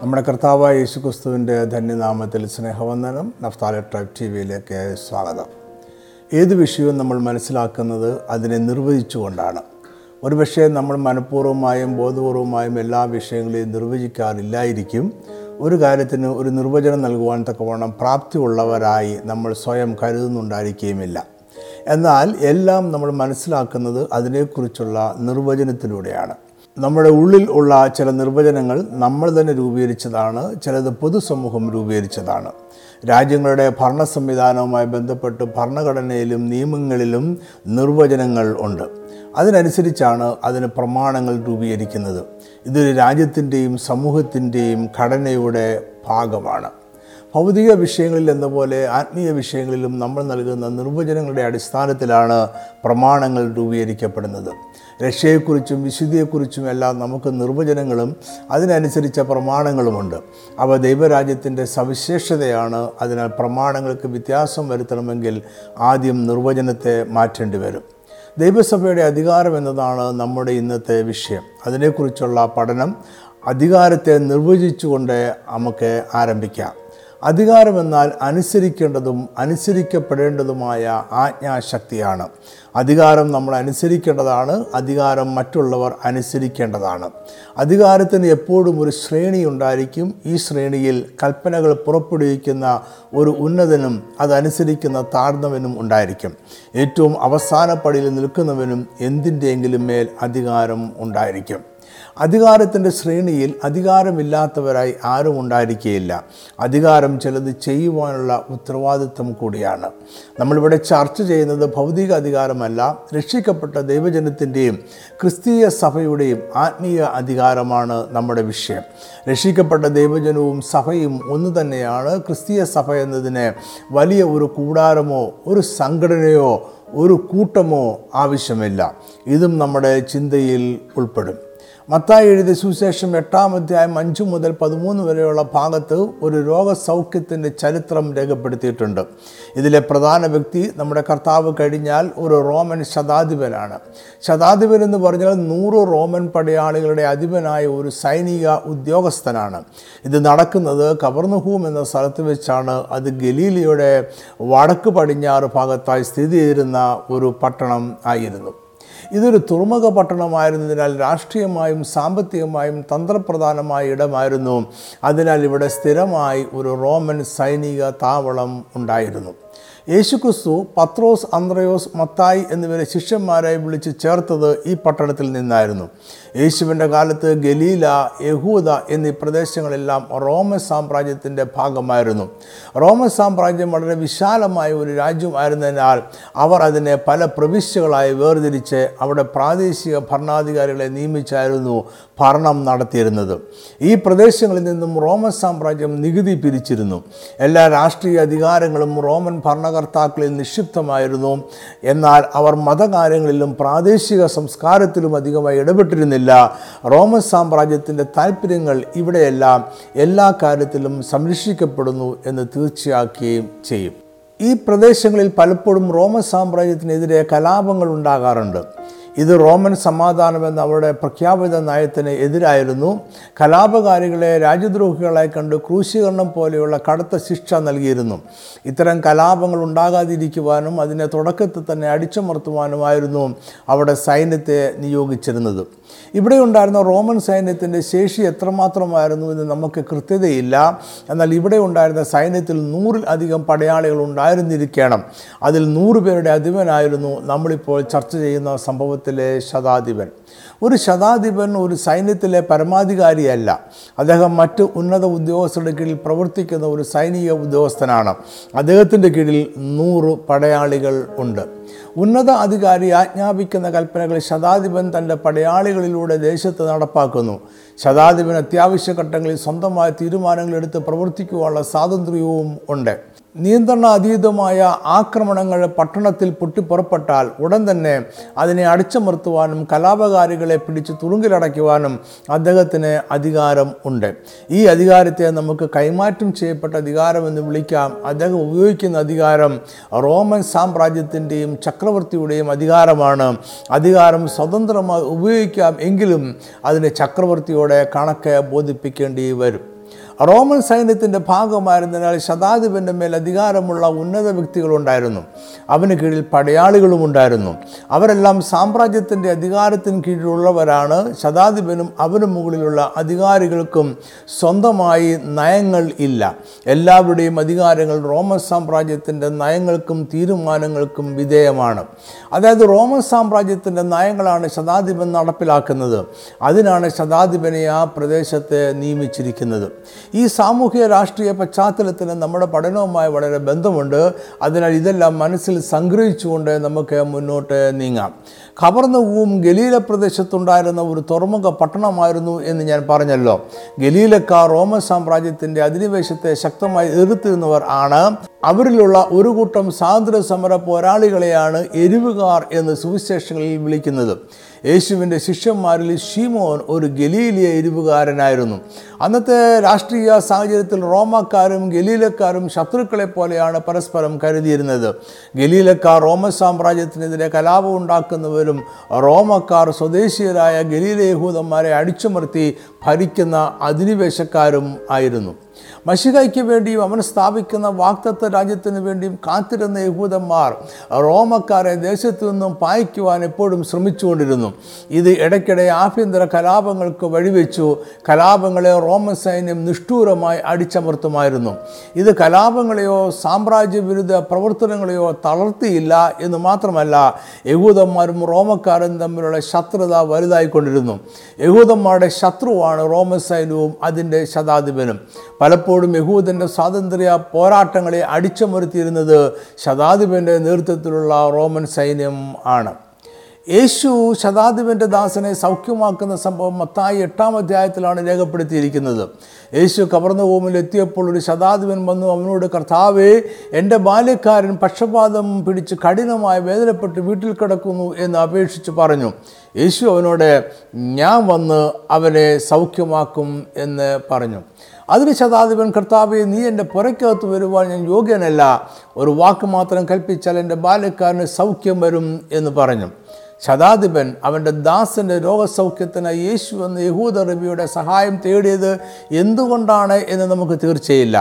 നമ്മുടെ കർത്താവായ യേശുക്രിസ്തുവിന്റെ ധന്യനാമത്തിൽ സ്നേഹവന്ദനം നഫ്താല ട്രൈബ് ടി വിയിലേക്ക് സ്വാഗതം. ഏത് വിഷയവും നമ്മൾ മനസ്സിലാക്കുന്നത് അതിനെ നിർവചിച്ചുകൊണ്ടാണ്. ഒരുപക്ഷെ നമ്മൾ മനഃപൂർവമായും ബോധപൂർവമായും എല്ലാ വിഷയങ്ങളെയും നിർവചിക്കാറില്ലായിരിക്കും. ഒരു കാര്യത്തിന് ഒരു നിർവചനം നൽകുവാൻ തക്കവണ്ണം പ്രാപ്തിയുള്ളവരായി നമ്മൾ സ്വയം കരുതുന്നുണ്ടായിരിക്കുകയുമില്ല എന്നാൽ എല്ലാം നമ്മൾ മനസ്സിലാക്കുന്നത് അതിനെക്കുറിച്ചുള്ള നിർവചനത്തിലൂടെയാണ്. നമ്മുടെ ഉള്ളിൽ ഉള്ള ചില നിർവചനങ്ങൾ നമ്മൾ തന്നെ രൂപീകരിച്ചതാണ് ചിലത് പൊതുസമൂഹം രൂപീകരിച്ചതാണ്. രാജ്യങ്ങളുടെ ഭരണ സംവിധാനവുമായി ബന്ധപ്പെട്ട് ഭരണഘടനയിലും നിയമങ്ങളിലും നിർവചനങ്ങൾ ഉണ്ട്. അതിനനുസരിച്ചാണ് അതിന് പ്രമാണങ്ങൾ രൂപീകരിക്കുന്നത്. ഇതൊരു രാജ്യത്തിന്റെയും സമൂഹത്തിന്റെയും ഘടനയുടെ ഭാഗമാണ്. ഭൗതിക വിഷയങ്ങളിൽ എന്ന പോലെ ആത്മീയ വിഷയങ്ങളിലും നമ്മൾ നൽകുന്ന നിർവചനങ്ങളുടെ അടിസ്ഥാനത്തിലാണ് പ്രമാണങ്ങൾ രൂപീകരിക്കപ്പെടുന്നത്. രക്ഷയെക്കുറിച്ചും വിശുദ്ധിയെക്കുറിച്ചും എല്ലാം നമുക്ക് നിർവചനങ്ങളും അതിനനുസരിച്ച പ്രമാണങ്ങളുമുണ്ട്. അവ ദൈവരാജ്യത്തിന്റെ സവിശേഷതയാണ്. അതിനാൽ പ്രമാണങ്ങൾക്ക് വ്യത്യാസം വരുത്തണമെങ്കിൽ ആദ്യം നിർവചനത്തെ മാറ്റേണ്ടി വരും. ദൈവസഭയുടെ അധികാരം എന്നതാണ് നമ്മുടെ ഇന്നത്തെ വിഷയം. അതിനെക്കുറിച്ചുള്ള പഠനം അധികാരത്തെ നിർവചിച്ചുകൊണ്ട് നമുക്ക് ആരംഭിക്കാം. അധികാരമെന്നാൽ അനുസരിക്കേണ്ടതും അനുസരിക്കപ്പെടേണ്ടതുമായ ആജ്ഞാശക്തിയാണ്. അധികാരം നമ്മൾ അനുസരിക്കേണ്ടതാണ് അധികാരം മറ്റുള്ളവർ അനുസരിക്കേണ്ടതാണ്. അധികാരത്തിന് എപ്പോഴും ഒരു ശ്രേണി ഉണ്ടായിരിക്കും. ഈ ശ്രേണിയിൽ കൽപ്പനകൾ പുറപ്പെടുവിക്കുന്ന ഒരു ഉന്നതനും അതനുസരിക്കുന്ന താഴ്ന്നവനും ഉണ്ടായിരിക്കും. ഏറ്റവും അവസാന പടിയിൽ നിൽക്കുന്നവനും എന്തിന്റെയെങ്കിലും മേൽ അധികാരം ഉണ്ടായിരിക്കും. അധികാരത്തിന്റെ ശ്രേണിയിൽ അധികാരമില്ലാത്തവരായി ആരും ഉണ്ടായിരിക്കുകയില്ല അധികാരം ചിലത് ചെയ്യുവാനുള്ള ഉത്തരവാദിത്വം കൂടിയാണ്. നമ്മളിവിടെ ചർച്ച ചെയ്യുന്നത് ഭൗതിക അധികാരമല്ല രക്ഷിക്കപ്പെട്ട ദൈവജനത്തിന്റെയും ക്രിസ്തീയ സഭയുടെയും ആത്മീയ അധികാരമാണ് നമ്മുടെ വിഷയം. രക്ഷിക്കപ്പെട്ട ദൈവജനവും സഭയും ഒന്ന് തന്നെയാണ്. ക്രിസ്തീയ സഭ എന്നതിന് വലിയ ഒരു കൂടാരമോ ഒരു സംഘടനയോ ഒരു കൂട്ടമോ ആവശ്യമില്ല. ഇതും നമ്മുടെ ചിന്തയിൽ ഉൾപ്പെടും. മത്തായി എഴുതിയ സുവിശേഷം എട്ടാം അധ്യായം അഞ്ചു മുതൽ പതിമൂന്ന് വരെയുള്ള ഭാഗത്ത് ഒരു രോഗസൗഖ്യത്തിന്റെ ചരിത്രം രേഖപ്പെടുത്തിയിട്ടുണ്ട്. ഇതിലെ പ്രധാന വ്യക്തി നമ്മുടെ കർത്താവ് കഴിഞ്ഞാൽ ഒരു റോമൻ ശതാധിപനാണ്. ശതാധിപൻ എന്ന് പറഞ്ഞാൽ നൂറ് റോമൻ പടയാളികളുടെ അധിപനായ ഒരു സൈനിക ഉദ്യോഗസ്ഥനാണ്. ഇത് നടക്കുന്നത് കവർന്നുഹൂം എന്ന സ്ഥലത്ത് വെച്ചാണ്. അത് ഗലീലിയുടെ വടക്ക് പടിഞ്ഞാറ് ഭാഗത്തായി സ്ഥിതി ചെയ്തിരുന്ന ഒരു പട്ടണം ആയിരുന്നു. ഇതൊരു തുറമുഖ പട്ടണമായിരുന്നതിനാൽ രാഷ്ട്രീയമായും സാമ്പത്തികമായും തന്ത്രപ്രധാനമായ ഇടമായിരുന്നു. അതിനാൽ ഇവിടെ സ്ഥിരമായി ഒരു റോമൻ സൈനിക താവളം ഉണ്ടായിരുന്നു. യേശുക്രിസ്തു പത്രോസ് അന്ത്രയോസ് മത്തായി എന്നിവരെ ശിഷ്യന്മാരായി വിളിച്ച് ചേർത്തത് ഈ പട്ടണത്തിൽ നിന്നായിരുന്നു. യേശുവിന്റെ കാലത്ത് ഗലീല യഹൂദ എന്നീ പ്രദേശങ്ങളെല്ലാം റോമൻ സാമ്രാജ്യത്തിന്റെ ഭാഗമായിരുന്നു. റോമൻ സാമ്രാജ്യം വളരെ വിശാലമായ ഒരു രാജ്യമായിരുന്നതിനാൽ അവർ അതിനെ പല പ്രവിശ്യകളായി വേർതിരിച്ച് അവിടെ പ്രാദേശിക ഭരണാധികാരികളെ നിയമിച്ചായിരുന്നു ഭരണം നടത്തിയിരുന്നത്. ഈ പ്രദേശങ്ങളിൽ നിന്നും റോമൻ സാമ്രാജ്യം നികുതി പിരിച്ചിരുന്നു. എല്ലാ രാഷ്ട്രീയ അധികാരങ്ങളും റോമൻ ഭരണകർത്താക്കളിൽ നിക്ഷിപ്തമായിരുന്നു. എന്നാൽ അവർ മതകാര്യങ്ങളിലും പ്രാദേശിക സംസ്കാരത്തിലും അധികമായി ഇടപെട്ടിരുന്നില്ല. റോമൻ സാമ്രാജ്യത്തിന്റെ താല്പര്യങ്ങൾ ഇവിടെയെല്ലാം എല്ലാ കാര്യത്തിലും സംരക്ഷിക്കപ്പെടുന്നു എന്ന് തീർച്ചയാക്കുകയും ചെയ്യും. ഈ പ്രദേശങ്ങളിൽ പലപ്പോഴും റോമൻ സാമ്രാജ്യത്തിനെതിരെ കലാപങ്ങൾ ഉണ്ടാകാറുണ്ട്. ഇത് റോമൻ സമാധാനം എന്ന അവരുടെ പ്രഖ്യാപിത നയത്തിന് എതിരായിരുന്നു. കലാപകാരികളെ രാജ്യദ്രോഹികളായി കണ്ട് ക്രൂശീകരണം പോലെയുള്ള കടുത്ത ശിക്ഷ നൽകിയിരുന്നു. ഇത്തരം കലാപങ്ങൾ ഉണ്ടാകാതിരിക്കുവാനും അതിനെ തുടക്കത്തിൽ തന്നെ അടിച്ചമർത്തുവാനുമായിരുന്നു അവിടെ സൈന്യത്തെ നിയോഗിച്ചിരുന്നത്. ഇവിടെ ഉണ്ടായിരുന്ന റോമൻ സൈന്യത്തിന്റെ ശേഷി എത്രമാത്രമായിരുന്നു എന്ന് നമുക്ക് കൃത്യതയില്ല. എന്നാൽ ഇവിടെ ഉണ്ടായിരുന്ന സൈന്യത്തിൽ നൂറിൽ അധികം പടയാളികൾ ഉണ്ടായിരുന്നിരിക്കണം. അതിൽ നൂറ് പേരുടെ അധിപനായിരുന്നു. നമ്മളിപ്പോൾ ചർച്ച ചെയ്യുന്ന സംഭവത്തിലെ ശതാധിപൻ. ഒരു ശതാധിപൻ ഒരു സൈന്യത്തിലെ പരമാധികാരിയല്ല. അദ്ദേഹം മറ്റ് ഉന്നത ഉദ്യോഗസ്ഥരുടെ കീഴിൽ പ്രവർത്തിക്കുന്ന ഒരു സൈനിക ഉദ്യോഗസ്ഥനാണ്. അദ്ദേഹത്തിന്റെ കീഴിൽ നൂറ് പടയാളികൾ ഉണ്ട്. ഉന്നത അധികാരി ആജ്ഞാപിക്കുന്ന കൽപ്പനകൾ ശതാധിപൻ തന്റെ പടയാളികളിലൂടെ ദേശത്ത് നടപ്പാക്കുന്നു. ശതാധിപൻ അത്യാവശ്യ ഘട്ടങ്ങളിൽ സ്വന്തമായ തീരുമാനങ്ങൾ എടുത്ത് പ്രവർത്തിക്കുവാനുള്ള സ്വാതന്ത്ര്യവും ഉണ്ട്. നിയന്ത്രണ അതീതമായ ആക്രമണങ്ങൾ പട്ടണത്തിൽ പൊട്ടിപ്പുറപ്പെട്ടാൽ ഉടൻ തന്നെ അതിനെ അടിച്ചമർത്തുവാനും കലാപകാരികളെ പിടിച്ച് തുറുങ്കിലടയ്ക്കുവാനും അദ്ദേഹത്തിന് അധികാരം ഉണ്ട്. ഈ അധികാരത്തെ നമുക്ക് കൈമാറ്റം ചെയ്യപ്പെട്ട അധികാരം എന്ന് വിളിക്കാം. അദ്ദേഹം ഉപയോഗിക്കുന്ന അധികാരം റോമൻ സാമ്രാജ്യത്തിന്റെയും ചക്രവർത്തിയുടെയും അധികാരമാണ്. അധികാരം സ്വതന്ത്രമായി ഉപയോഗിക്കാം എങ്കിലും അതിനെ ചക്രവർത്തിയോടെ കണക്ക് ബോധിപ്പിക്കേണ്ടി വരും. റോമൻ സൈന്യത്തിന്റെ ഭാഗമായിരുന്നതിനാൽ ശതാധിപന്റെ മേൽ അധികാരമുള്ള ഉന്നത വ്യക്തികളുണ്ടായിരുന്നു അവന് കീഴിൽ പടയാളികളും ഉണ്ടായിരുന്നു. അവരെല്ലാം സാമ്രാജ്യത്തിന്റെ അധികാരത്തിന് കീഴിലുള്ളവരാണ്. ശതാധിപനും അവന് മുകളിലുള്ള അധികാരികൾക്കും സ്വന്തമായി നയങ്ങൾ ഇല്ല. എല്ലാവരുടെയും അധികാരങ്ങൾ റോമൻ സാമ്രാജ്യത്തിന്റെ നയങ്ങൾക്കും തീരുമാനങ്ങൾക്കും വിധേയമാണ്. അതായത് റോമൻ സാമ്രാജ്യത്തിന്റെ നയങ്ങളാണ് ശതാധിപൻ നടപ്പിലാക്കുന്നത്. അതിനാണ് ശതാധിപനെ ആ പ്രദേശത്തെ നിയമിച്ചിരിക്കുന്നത്. ഈ സാമൂഹിക രാഷ്ട്രീയ പശ്ചാത്തലത്തിന് നമ്മുടെ പഠനവുമായി വളരെ ബന്ധമുണ്ട്. അതിനാൽ ഇതെല്ലാം മനസ്സിൽ സംഗ്രഹിച്ചുകൊണ്ട് നമുക്ക് മുന്നോട്ട് നീങ്ങാം. ഖബർനവും ഗലീല പ്രദേശത്തുണ്ടായിരുന്ന ഒരു തുറമുഖ പട്ടണമായിരുന്നു എന്ന് ഞാൻ പറഞ്ഞല്ലോ. ഗലീലക്കാർ റോമൻ സാമ്രാജ്യത്തിന്റെ അധിനിവേശത്തെ ശക്തമായി എതിർത്തിരുന്നവർ ആണ്. അവരിലുള്ള ഒരു കൂട്ടം സ്വാതന്ത്ര്യ സമര പോരാളികളെയാണ് എരിവുകാർ എന്ന് സുവിശേഷങ്ങളിൽ വിളിക്കുന്നത്. യേശുവിന്റെ ശിഷ്യന്മാരിൽ ഷീമോൻ ഒരു ഗലീലിയ ഇരുവുകാരനായിരുന്നു അന്നത്തെ രാഷ്ട്രീയ സാഹചര്യത്തിൽ റോമക്കാരും ഗലീലക്കാരും ശത്രുക്കളെ പോലെയാണ് പരസ്പരം കരുതിയിരുന്നത്. ഗലീലക്കാർ റോമൻ സാമ്രാജ്യത്തിനെതിരെ കലാപം ഉണ്ടാക്കുന്നവരും റോമക്കാർ സ്വദേശീയരായ ഗലീല യഹൂദന്മാരെ അടിച്ചമർത്തി ഭരിക്കുന്ന അധിനിവേശക്കാരും ആയിരുന്നു. മഷികയ്ക്ക് വേണ്ടിയും അവൻ സ്ഥാപിക്കുന്ന വാക്തത്വ രാജ്യത്തിന് വേണ്ടിയും കാത്തിരുന്ന യഹൂദന്മാർ റോമക്കാരെ ദേശത്തു നിന്നും പായിക്കുവാൻ എപ്പോഴും ശ്രമിച്ചുകൊണ്ടിരുന്നു. ഇത് ഇടയ്ക്കിടെ ആഭ്യന്തര കലാപങ്ങൾക്ക് വഴിവെച്ചു. കലാപങ്ങളെ റോമൻ സൈന്യം നിഷ്ഠൂരമായി അടിച്ചമർത്തുമായിരുന്നു. ഇത് കലാപങ്ങളെയോ സാമ്രാജ്യവിരുദ്ധ പ്രവർത്തനങ്ങളെയോ തളർത്തിയില്ല എന്ന് മാത്രമല്ല യഹൂദന്മാരും റോമക്കാരും തമ്മിലുള്ള ശത്രുത വലുതായിക്കൊണ്ടിരുന്നു. യഹൂദന്മാരുടെ ശത്രുവാണ് റോമൻ സൈന്യവും അതിന്റെ ശതാധിപനും. പലപ്പോഴും യഹൂദന്റെ സ്വാതന്ത്ര്യ പോരാട്ടങ്ങളെ അടിച്ചമർത്തിയിരുന്നത് ശതാധിപന്റെ നേതൃത്വത്തിലുള്ള റോമൻ സൈന്യം ആണ്. യേശു ശതാധിപന്റെ ദാസനെ സൗഖ്യമാക്കുന്ന സംഭവം മത്തായി എട്ടാം അധ്യായത്തിലാണ് രേഖപ്പെടുത്തിയിരിക്കുന്നത്. യേശു കവർന്നഭൂമിൽ എത്തിയപ്പോൾ ഒരു ശതാധിപൻ വന്നു അവനോട് കർത്താവേ എന്റെ ബാല്യക്കാരൻ പക്ഷപാതം പിടിച്ച് കഠിനമായി വേദനപ്പെട്ട് വീട്ടിൽ കിടക്കുന്നു എന്ന് അപേക്ഷിച്ച് പറഞ്ഞു. യേശു അവനോട് ഞാൻ വന്ന് അവനെ സൗഖ്യമാക്കും എന്ന് പറഞ്ഞു. അതിന് ശതാധിപൻ കർത്താവെ നീ എന്റെ പുറയ്ക്കകത്ത് വരുവാൻ ഞാൻ യോഗ്യനല്ല. ഒരു വാക്ക് മാത്രം കൽപ്പിച്ചാൽ എന്റെ ബാലക്കാരന് സൗഖ്യം വരും എന്ന് പറഞ്ഞു. ശതാധിപൻ അവന്റെ ദാസന്റെ രോഗസൗഖ്യത്തിനായി യേശു എന്ന യഹൂദ റബിയുടെ സഹായം തേടിയത് എന്തുകൊണ്ടാണ് എന്ന് നമുക്ക് തീർച്ചയില്ല.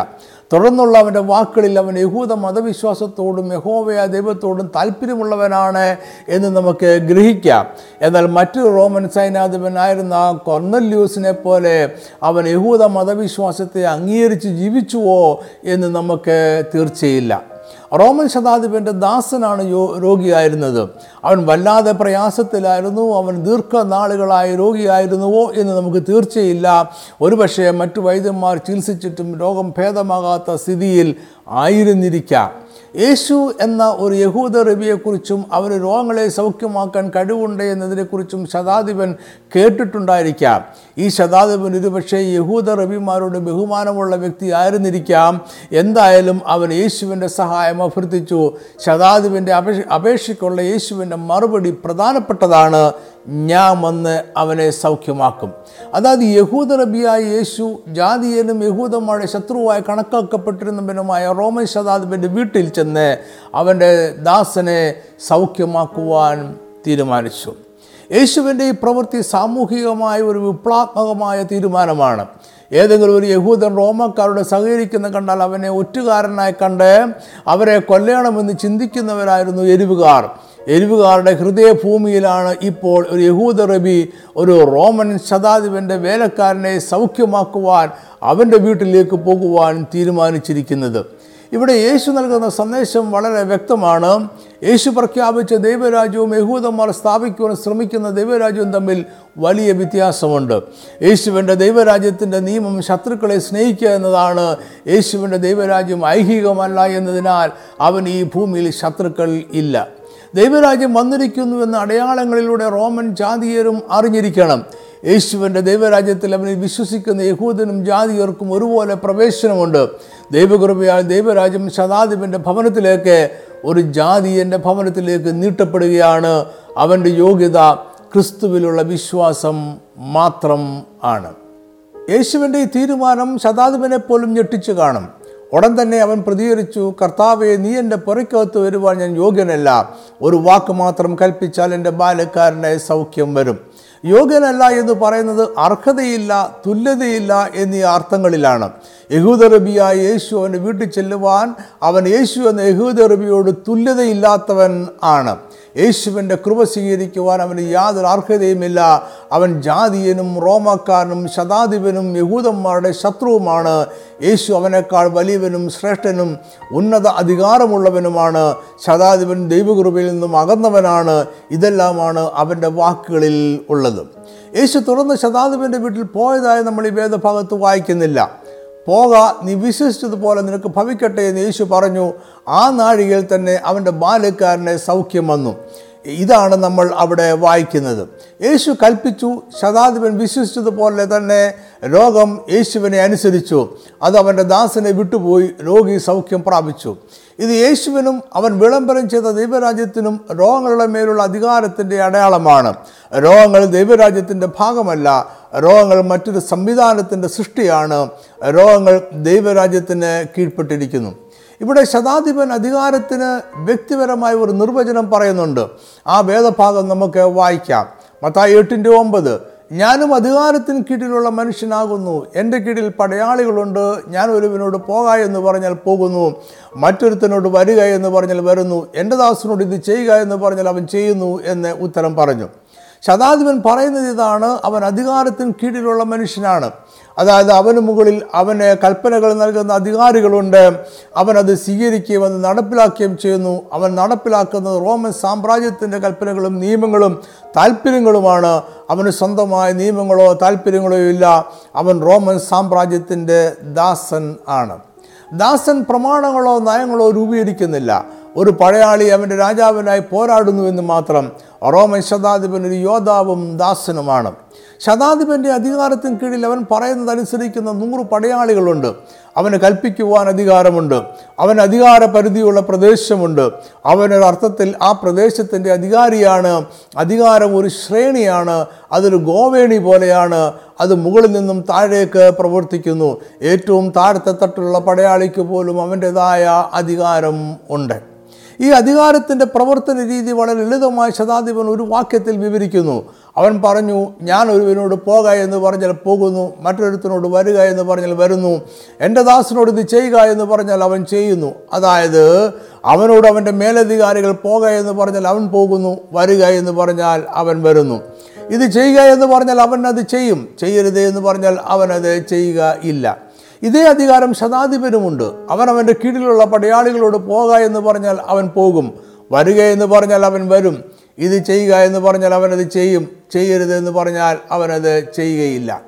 തുടർന്നുള്ള അവന്റെ വാക്കുകളിൽ അവൻ യഹൂദ മതവിശ്വാസത്തോടും യഹോവയ ദൈവത്തോടും താല്പര്യമുള്ളവനാണ് എന്ന് നമുക്ക് ഗ്രഹിക്കാം. എന്നാൽ മറ്റു റോമൻ സൈനാധിപനായിരുന്ന കൊർന്നല്യൂസിനെ പോലെ അവൻ യഹൂദ മതവിശ്വാസത്തെ അംഗീകരിച്ച് ജീവിച്ചുവോ എന്ന് നമുക്ക് തീർച്ചയില്ല. റോമൻ ശതാധിപന്റെ ദാസനാണ് യോ രോഗിയായിരുന്നത്. അവൻ വല്ലാതെ പ്രയാസത്തിലായിരുന്നു. അവൻ ദീർഘനാളുകളായി രോഗിയായിരുന്നുവോ എന്ന് നമുക്ക് തീർച്ചയില്ല. ഒരുപക്ഷേ മറ്റു വൈദ്യന്മാർ ചികിത്സിച്ചിട്ടും രോഗം ഭേദമാകാത്ത സ്ഥിതിയിൽ ആയിരുന്നിരിക്കാം. യേശു എന്ന ഒരു യഹൂദ റബിയെക്കുറിച്ചും അവരെ രോഗങ്ങളെ സൗഖ്യമാക്കാൻ കഴിവുണ്ട് എന്നതിനെക്കുറിച്ചും ശതാധിപൻ കേട്ടിട്ടുണ്ടായിരിക്കാം. ഈ ശതാധിപൻ ഒരുപക്ഷെ യഹൂദ റബിമാരോട് ബഹുമാനമുള്ള വ്യക്തി ആയിരുന്നിരിക്കാം എന്തായാലും അവൻ യേശുവിന്റെ സഹായം അഭ്യർത്ഥിച്ചു. ശതാധിപന്റെ അപേക്ഷ അപേക്ഷയ്ക്കുള്ള യേശുവിന്റെ മറുപടി പ്രധാനപ്പെട്ടതാണ്. ഞാൻ വന്ന് അവനെ സൗഖ്യമാക്കും. അതായത് യഹൂദ റബിയായ യേശു ജാതിയനും യഹൂദന്മാരുടെ ശത്രുവായി കണക്കാക്കപ്പെട്ടിരുന്നവനുമായ റോമൻ ശതാധിപന്റെ വീട്ടിൽ ചെന്ന് അവന്റെ ദാസനെ സൗഖ്യമാക്കുവാൻ തീരുമാനിച്ചു. യേശുവിന്റെ ഈ പ്രവൃത്തി സാമൂഹികമായ ഒരു വിപ്ലവാത്മകമായ തീരുമാനമാണ്. ഏതെങ്കിലും ഒരു യഹൂദൻ റോമക്കാരോട് സഹകരിക്കുന്ന കണ്ടാൽ അവനെ ഒറ്റുകാരനായി കണ്ട് അവരെ കൊല്ലണമെന്ന് ചിന്തിക്കുന്നവരായിരുന്നു എരിവുകാർ. എരിവുകാരുടെ ഹൃദയഭൂമിയിലാണ് ഇപ്പോൾ ഒരു യഹൂദ റബി ഒരു റോമൻ ശതാധിപന്റെ വേലക്കാരനെ സൗഖ്യമാക്കുവാൻ അവന്റെ വീട്ടിലേക്ക് പോകുവാൻ തീരുമാനിച്ചിരിക്കുന്നത്. ഇവിടെ യേശു നൽകുന്ന സന്ദേശം വളരെ വ്യക്തമാണ്. യേശു പ്രഖ്യാപിച്ച ദൈവരാജ്യവും യഹൂദന്മാർ സ്ഥാപിക്കുവാൻ ശ്രമിക്കുന്ന ദൈവരാജ്യവും തമ്മിൽ വലിയ വ്യത്യാസമുണ്ട്. യേശുവിന്റെ ദൈവരാജ്യത്തിന്റെ നിയമം ശത്രുക്കളെ സ്നേഹിക്കുക എന്നതാണ് യേശുവിന്റെ ദൈവരാജ്യം ഐഹികമല്ല എന്നതിനാൽ അവൻ ഈ ഭൂമിയിൽ ശത്രുക്കൾ ഇല്ല. ദൈവരാജ്യം വന്നിരിക്കുന്നു എന്ന അടയാളങ്ങളിലൂടെ റോമൻ ജാതീയരും അറിഞ്ഞിരിക്കണം. യേശുവിന്റെ ദൈവരാജ്യത്തിൽ അവനെ വിശ്വസിക്കുന്ന യഹൂദനും ജാതിയർക്കും ഒരുപോലെ പ്രവേശനമുണ്ട്. ദൈവകൃപയാൽ ദൈവരാജ്യം ശതാധിപന്റെ ഭവനത്തിലേക്ക് ഒരു ജാതിയന്റെ ഭവനത്തിലേക്ക് നീട്ടപ്പെടുകയാണ്. അവന്റെ യോഗ്യത ക്രിസ്തുവിലുള്ള വിശ്വാസം മാത്രം ആണ്. യേശുവിന്റെ ഈ തീരുമാനം ശതാധിപനെ പോലും ഞെട്ടിച്ചു കാണും. ഉടൻ തന്നെ അവൻ പ്രതികരിച്ചു കർത്താവെ നീ എന്റെ പുറയ്ക്കകത്ത് വരുവാൻ ഞാൻ യോഗ്യനല്ല. ഒരു വാക്ക് മാത്രം കൽപ്പിച്ചാൽ എന്റെ ബാലക്കാരന്റെ സൗഖ്യം വരും. യോഗ്യനല്ല എന്ന് പറയുന്നത് അർഹതയില്ല തുല്യതയില്ല എന്നീ അർത്ഥങ്ങളിലാണ്. യഹൂദറബിയായ യേശു അവന്റെ വീട്ടിൽ ചെല്ലുവാൻ അവൻ യേശു എന്ന യഹൂദറബിയോട് തുല്യതയില്ലാത്തവൻ ആണ്. യേശുവിന്റെ കൃപ സ്വീകരിക്കുവാൻ അവന് യാതൊരു അർഹതയുമില്ല. അവൻ ജാതിയനും റോമക്കാരനും ശതാധിപനും യഹൂദന്മാരുടെ ശത്രുവുമാണ്. യേശു അവനേക്കാൾ വലിയവനും ശ്രേഷ്ഠനും ഉന്നത അധികാരമുള്ളവനുമാണ്. ശതാധിപൻ ദൈവകൃപയിൽ നിന്നും അകന്നവനാണ്. ഇതെല്ലാമാണ് അവന്റെ വാക്കുകളിൽ ഉള്ളത്. യേശു തുറന്ന് ശതാധിപന്റെ വീട്ടിൽ പോയതായി നമ്മൾ ഈ വേദഭാഗത്ത് വായിക്കുന്നില്ല. പോക നീ വിശ്വസിച്ചതുപോലെ നിനക്ക് ഭവിക്കട്ടെ എന്ന് യേശു പറഞ്ഞു. ആ നാഴികയിൽ തന്നെ അവന്റെ ബാലക്കാരനെ സൗഖ്യം വന്നു. ഇതാണ് നമ്മൾ അവിടെ വായിക്കുന്നത്. യേശു കൽപ്പിച്ചു ശതാധിപൻ വിശ്വസിച്ചതുപോലെ തന്നെ രോഗം യേശുവിനെ അനുസരിച്ചു. അത് അവന്റെ ദാസനെ വിട്ടുപോയി രോഗി സൗഖ്യം പ്രാപിച്ചു. ഇത് യേശുവിനും അവൻ വിളംബരം ചെയ്ത ദൈവരാജ്യത്തിനും രോഗങ്ങളുടെ മേലുള്ള അധികാരത്തിന്റെ അടയാളമാണ്. രോഗങ്ങൾ ദൈവരാജ്യത്തിന്റെ ഭാഗമല്ല രോഗങ്ങൾ മറ്റൊരു സംവിധാനത്തിന്റെ സൃഷ്ടിയാണ്. രോഗങ്ങൾ ദൈവരാജ്യത്തിന് കീഴ്പ്പെട്ടിരിക്കുന്നു. ഇവിടെ ശതാധിപൻ അധികാരത്തിന് വ്യക്തിപരമായ ഒരു നിർവചനം പറയുന്നുണ്ട്. ആ വേദഭാഗം നമുക്ക് വായിക്കാം. മത്തായി എട്ടിന്റെ ഒമ്പത് ഞാനും അധികാരത്തിന് കീഴിലുള്ള മനുഷ്യനാകുന്നു. എന്റെ കീഴിൽ പടയാളികളുണ്ട്. ഞാൻ ഒരുവനോട് പോക എന്ന് പറഞ്ഞാൽ പോകുന്നു. മറ്റൊരുത്തനോട് വരിക എന്ന് പറഞ്ഞാൽ വരുന്നു. എന്റെ ദാസനോട് ഇത് ചെയ്യുക എന്ന് പറഞ്ഞാൽ അവൻ ചെയ്യുന്നു എന്ന് ഉത്തരം പറഞ്ഞു. ശതാധിപൻ പറയുന്നത് ഇതാണ് അവൻ അധികാരത്തിന് കീഴിലുള്ള മനുഷ്യനാണ്. അതായത് അവന് മുകളിൽ അവന് കൽപ്പനകൾ നൽകുന്ന അധികാരികളുണ്ട്. അവനത് സ്വീകരിക്കുകയും അത് നടപ്പിലാക്കുകയും ചെയ്യുന്നു. അവൻ നടപ്പിലാക്കുന്നത് റോമൻ സാമ്രാജ്യത്തിന്റെ കൽപ്പനകളും നിയമങ്ങളും താല്പര്യങ്ങളുമാണ് അവന് സ്വന്തമായ നിയമങ്ങളോ താല്പര്യങ്ങളോ ഇല്ല. അവൻ റോമൻ സാമ്രാജ്യത്തിന്റെ ദാസൻ ആണ്. ദാസൻ പ്രമാണങ്ങളോ നയങ്ങളോ രൂപീകരിക്കുന്നില്ല. ഒരു പടയാളി അവന്റെ രാജാവിനായി പോരാടുന്നു എന്ന് മാത്രം. റോമൻ ശതാധിപൻ ഒരു യോദ്ധാവും ദാസനുമാണ്. ശതാധിപന്റെ അധികാരത്തിന് കീഴിൽ അവൻ പറയുന്നതനുസരിക്കുന്ന നൂറ് പടയാളികളുണ്ട്. അവന് കൽപ്പിക്കുവാൻ അധികാരമുണ്ട്. അവൻ അധികാര പരിധിയുള്ള പ്രദേശമുണ്ട്. അവനൊരർത്ഥത്തിൽ ആ പ്രദേശത്തിന്റെ അധികാരിയാണ്. അധികാരം ഒരു ശ്രേണിയാണ്. അതൊരു ഗോവേണി പോലെയാണ്. അത് മുകളിൽ നിന്നും താഴേക്ക് പ്രവർത്തിക്കുന്നു. ഏറ്റവും താഴത്തെ തട്ടുള്ള പടയാളിക്ക് പോലും അവന്റെതായ അധികാരം ഉണ്ട്. ഈ അധികാരത്തിന്റെ പ്രവർത്തന രീതി വളരെ ലളിതമായി ശതാധിപൻ ഒരു വാക്യത്തിൽ വിവരിക്കുന്നു. അവൻ പറഞ്ഞു ഞാൻ ഒരുവനോട് പോക എന്ന് പറഞ്ഞാൽ പോകുന്നു മറ്റൊരുത്തനോട് വരിക എന്ന് പറഞ്ഞാൽ വരുന്നു എന്റെ ദാസനോട് ഇത് ചെയ്യുക എന്ന് പറഞ്ഞാൽ അവൻ ചെയ്യുന്നു. അതായത് അവനോട് അവന്റെ മേലധികാരികൾ പോക എന്ന് പറഞ്ഞാൽ അവൻ പോകുന്നു വരിക എന്ന് പറഞ്ഞാൽ അവൻ വരുന്നു. ഇത് ചെയ്യുക എന്ന് പറഞ്ഞാൽ അവൻ അത് ചെയ്യും ചെയ്യരുത് എന്ന് പറഞ്ഞാൽ അവനത് ചെയ്യുക ഇല്ല. ഇതേ അധികാരം ശതാധിപനുമുണ്ട് അവൻ അവന്റെ കീഴിലുള്ള പടയാളികളോട് പോക എന്ന് പറഞ്ഞാൽ അവൻ പോകും. വരിക എന്ന് പറഞ്ഞാൽ അവൻ വരും. ഇത് ചെയ്യുക എന്ന് പറഞ്ഞാൽ അവനത് ചെയ്യും. ചെയ്യരുത് എന്ന് പറഞ്ഞാൽ അവനത് ചെയ്യുകയില്ല.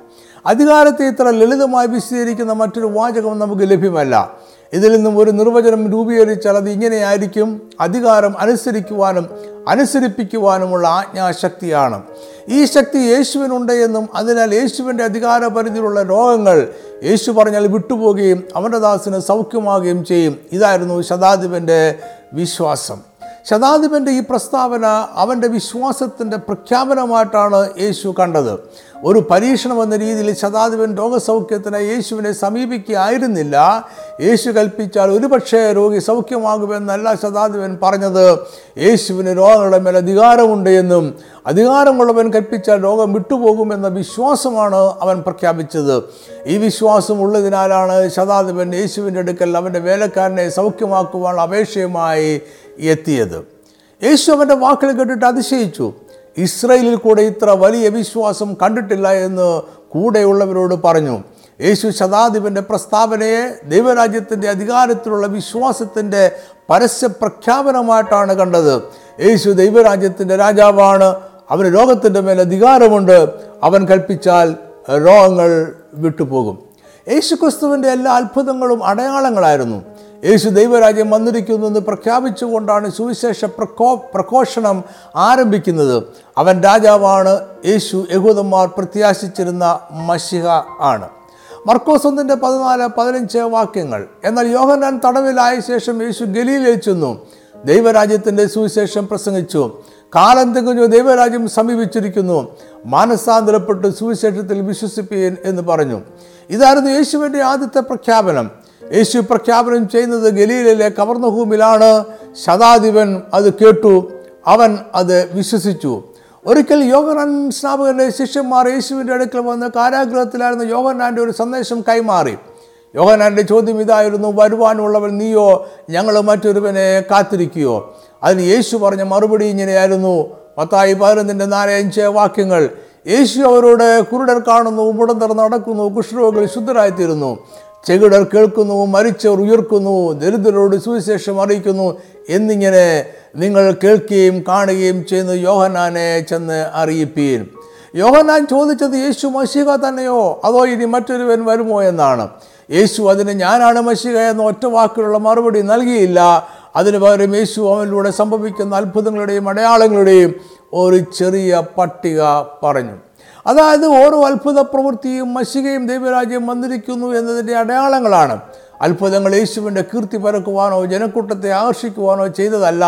അധികാരത്തെ ഇത്ര ലളിതമായി വിശദീകരിക്കുന്ന മറ്റൊരു വാചകം നമുക്ക് ലഭ്യമല്ല. ഇതിൽ നിന്നും ഒരു നിർവചനം രൂപീകരിച്ചാൽ അത് ഇങ്ങനെയായിരിക്കും. അധികാരം അനുസരിക്കുവാനും അനുസരിപ്പിക്കുവാനുമുള്ള ആജ്ഞാശക്തിയാണ്. ഈ ശക്തി യേശുവിനുണ്ട് എന്നും അതിനാൽ യേശുവിന്റെ അധികാര പരിധിയിലുള്ള രോഗങ്ങൾ യേശു പറഞ്ഞാൽ വിട്ടുപോകുകയും അവന്റെ ദാസിന് സൗഖ്യമാകുകയും ചെയ്യും. ഇതായിരുന്നു ശതാധിപന്റെ വിശ്വാസം. ശതാധിപന്റെ ഈ പ്രസ്താവന അവന്റെ വിശ്വാസത്തിന്റെ പ്രഖ്യാപനമായിട്ടാണ് യേശു കണ്ടത്. ഒരു പരീക്ഷണം എന്ന രീതിയിൽ ശതാധിപൻ രോഗസൗഖ്യത്തിന് യേശുവിനെ സമീപിക്കുകയായിരുന്നില്ല. യേശു കൽപ്പിച്ചാൽ ഒരുപക്ഷെ രോഗി സൗഖ്യമാകുമെന്നല്ല ശതാധിപൻ പറഞ്ഞത്. യേശുവിന് രോഗങ്ങളുടെ മേൽ അധികാരമുണ്ട് എന്നും അധികാരമുള്ളവൻ കൽപ്പിച്ചാൽ രോഗം വിട്ടുപോകുമെന്ന വിശ്വാസമാണ് അവൻ പ്രഖ്യാപിച്ചത്. ഈ വിശ്വാസം ഉള്ളതിനാലാണ് ശതാധിപൻ യേശുവിന്റെ അടുക്കൽ അവന്റെ വേലക്കാരനെ സൗഖ്യമാക്കുവാനുള്ള അപേക്ഷയുമായി എത്തിയത്. യേശു അവന്റെ വാക്കുകൾ കേട്ടിട്ട് അതിശയിച്ചു. ഇസ്രയേലിൽ കൂടെ ഇത്ര വലിയ വിശ്വാസം കണ്ടിട്ടില്ല എന്ന് കൂടെയുള്ളവരോട് പറഞ്ഞു. യേശു ശതാധിപന്റെ പ്രസ്താവനയെ ദൈവരാജ്യത്തിന്റെ അധികാരത്തിലുള്ള വിശ്വാസത്തിന്റെ പരസ്യ പ്രഖ്യാപനമായിട്ടാണ് കണ്ടത്. യേശു ദൈവരാജ്യത്തിന്റെ രാജാവാണ്. അവന് രോഗത്തിന്റെ മേൽ അധികാരമുണ്ട്. അവൻ കൽപ്പിച്ചാൽ രോഗങ്ങൾ വിട്ടുപോകും. യേശു ക്രിസ്തുവിന്റെ എല്ലാ അത്ഭുതങ്ങളും അടയാളങ്ങളായിരുന്നു. യേശു ദൈവരാജ്യം വന്നിരിക്കുന്നു എന്ന് പ്രഖ്യാപിച്ചുകൊണ്ടാണ് സുവിശേഷ പ്രകോ പ്രഘോഷണം ആരംഭിക്കുന്നത്. അവൻ രാജാവാണ്. യേശു യഹൂദന്മാർ പ്രത്യാശിച്ചിരുന്ന മഷിഹ ആണ്. മർക്കോസ് ഒന്നിന്റെ പതിനാല് പതിനഞ്ച് വാക്യങ്ങൾ. എന്നാൽ യോഹന്നാൻ തടവിലായ ശേഷം യേശു ഗലീലയിൽ ദൈവരാജ്യത്തിന്റെ സുവിശേഷം പ്രസംഗിച്ചു. കാലം തികഞ്ഞു ദൈവരാജ്യം സമീപിച്ചിരിക്കുന്നു. മാനസാന്തരപ്പെട്ട് സുവിശേഷത്തിൽ വിശ്വസിപ്പീൻ എന്ന് പറഞ്ഞു. ഇതായിരുന്നു യേശുവിന്റെ ആദ്യത്തെ പ്രഖ്യാപനം. യേശു പ്രഖ്യാപനം ചെയ്യുന്നത് ഗലീലയിലെ കവർന്നഭൂമിയിലാണ്. ശതാധിപൻ അത് കേട്ടു. അവൻ അത് വിശ്വസിച്ചു. ഒരിക്കൽ യോഹനാൻ സ്നാപകന്റെ ശിഷ്യന്മാർ യേശുവിന്റെ അടുക്കൽ വന്ന് കാരാഗ്രഹത്തിലായിരുന്ന യോഹനാന്റെ ഒരു സന്ദേശം കൈമാറി. യോഹനാന്റെ ചോദ്യം ഇതായിരുന്നു വരുവാനുള്ളവൻ നീയോ? ഞങ്ങൾ മറ്റൊരുവനെ കാത്തിരിക്കുകയോ അതിന് യേശു പറഞ്ഞ മറുപടി ഇങ്ങനെയായിരുന്നു. പത്തായി പതിനൊന്നിന്റെ നാല് അഞ്ച് വാക്യങ്ങൾ യേശു അവരോട് കുരുടർ കാണുന്നു മുടന്തർ നടക്കുന്നു കുഷ്ഠരോഗികൾ ശുദ്ധരായിത്തീരുന്നു. ചെകിടർ കേൾക്കുന്നു മരിച്ചവർ ഉയർക്കുന്നു ദരിദ്രരോട് സുവിശേഷം അറിയിക്കുന്നു എന്നിങ്ങനെ നിങ്ങൾ കേൾക്കുകയും കാണുകയും ചെയ്യുന്ന യോഹനാനെ ചെന്ന് അറിയിപ്പീൻ. യോഹനാൻ ചോദിച്ചത് യേശു മഷിക തന്നെയോ? അതോ ഇനി മറ്റൊരുവൻ വരുമോ എന്നാണ്. യേശു അതിന് ഞാനാണ് മഷിക എന്ന ഒറ്റ വാക്കിലുള്ള മറുപടി നൽകിയില്ല. അതിന് പകരം യേശു അവനിലൂടെ സംഭവിക്കുന്ന അത്ഭുതങ്ങളുടെയും അടയാളങ്ങളുടെയും ഒരു ചെറിയ പട്ടിക പറഞ്ഞു. അതായത് ഓരോ അത്ഭുത പ്രവൃത്തിയും മഷികയും ദൈവരാജ്യം വന്നിരിക്കുന്നു എന്നതിന്റെ അടയാളങ്ങളാണ്. അത്ഭുതങ്ങൾ യേശുവിന്റെ കീർത്തി പരക്കുവാനോ ജനക്കൂട്ടത്തെ ആകർഷിക്കുവാനോ ചെയ്തതല്ല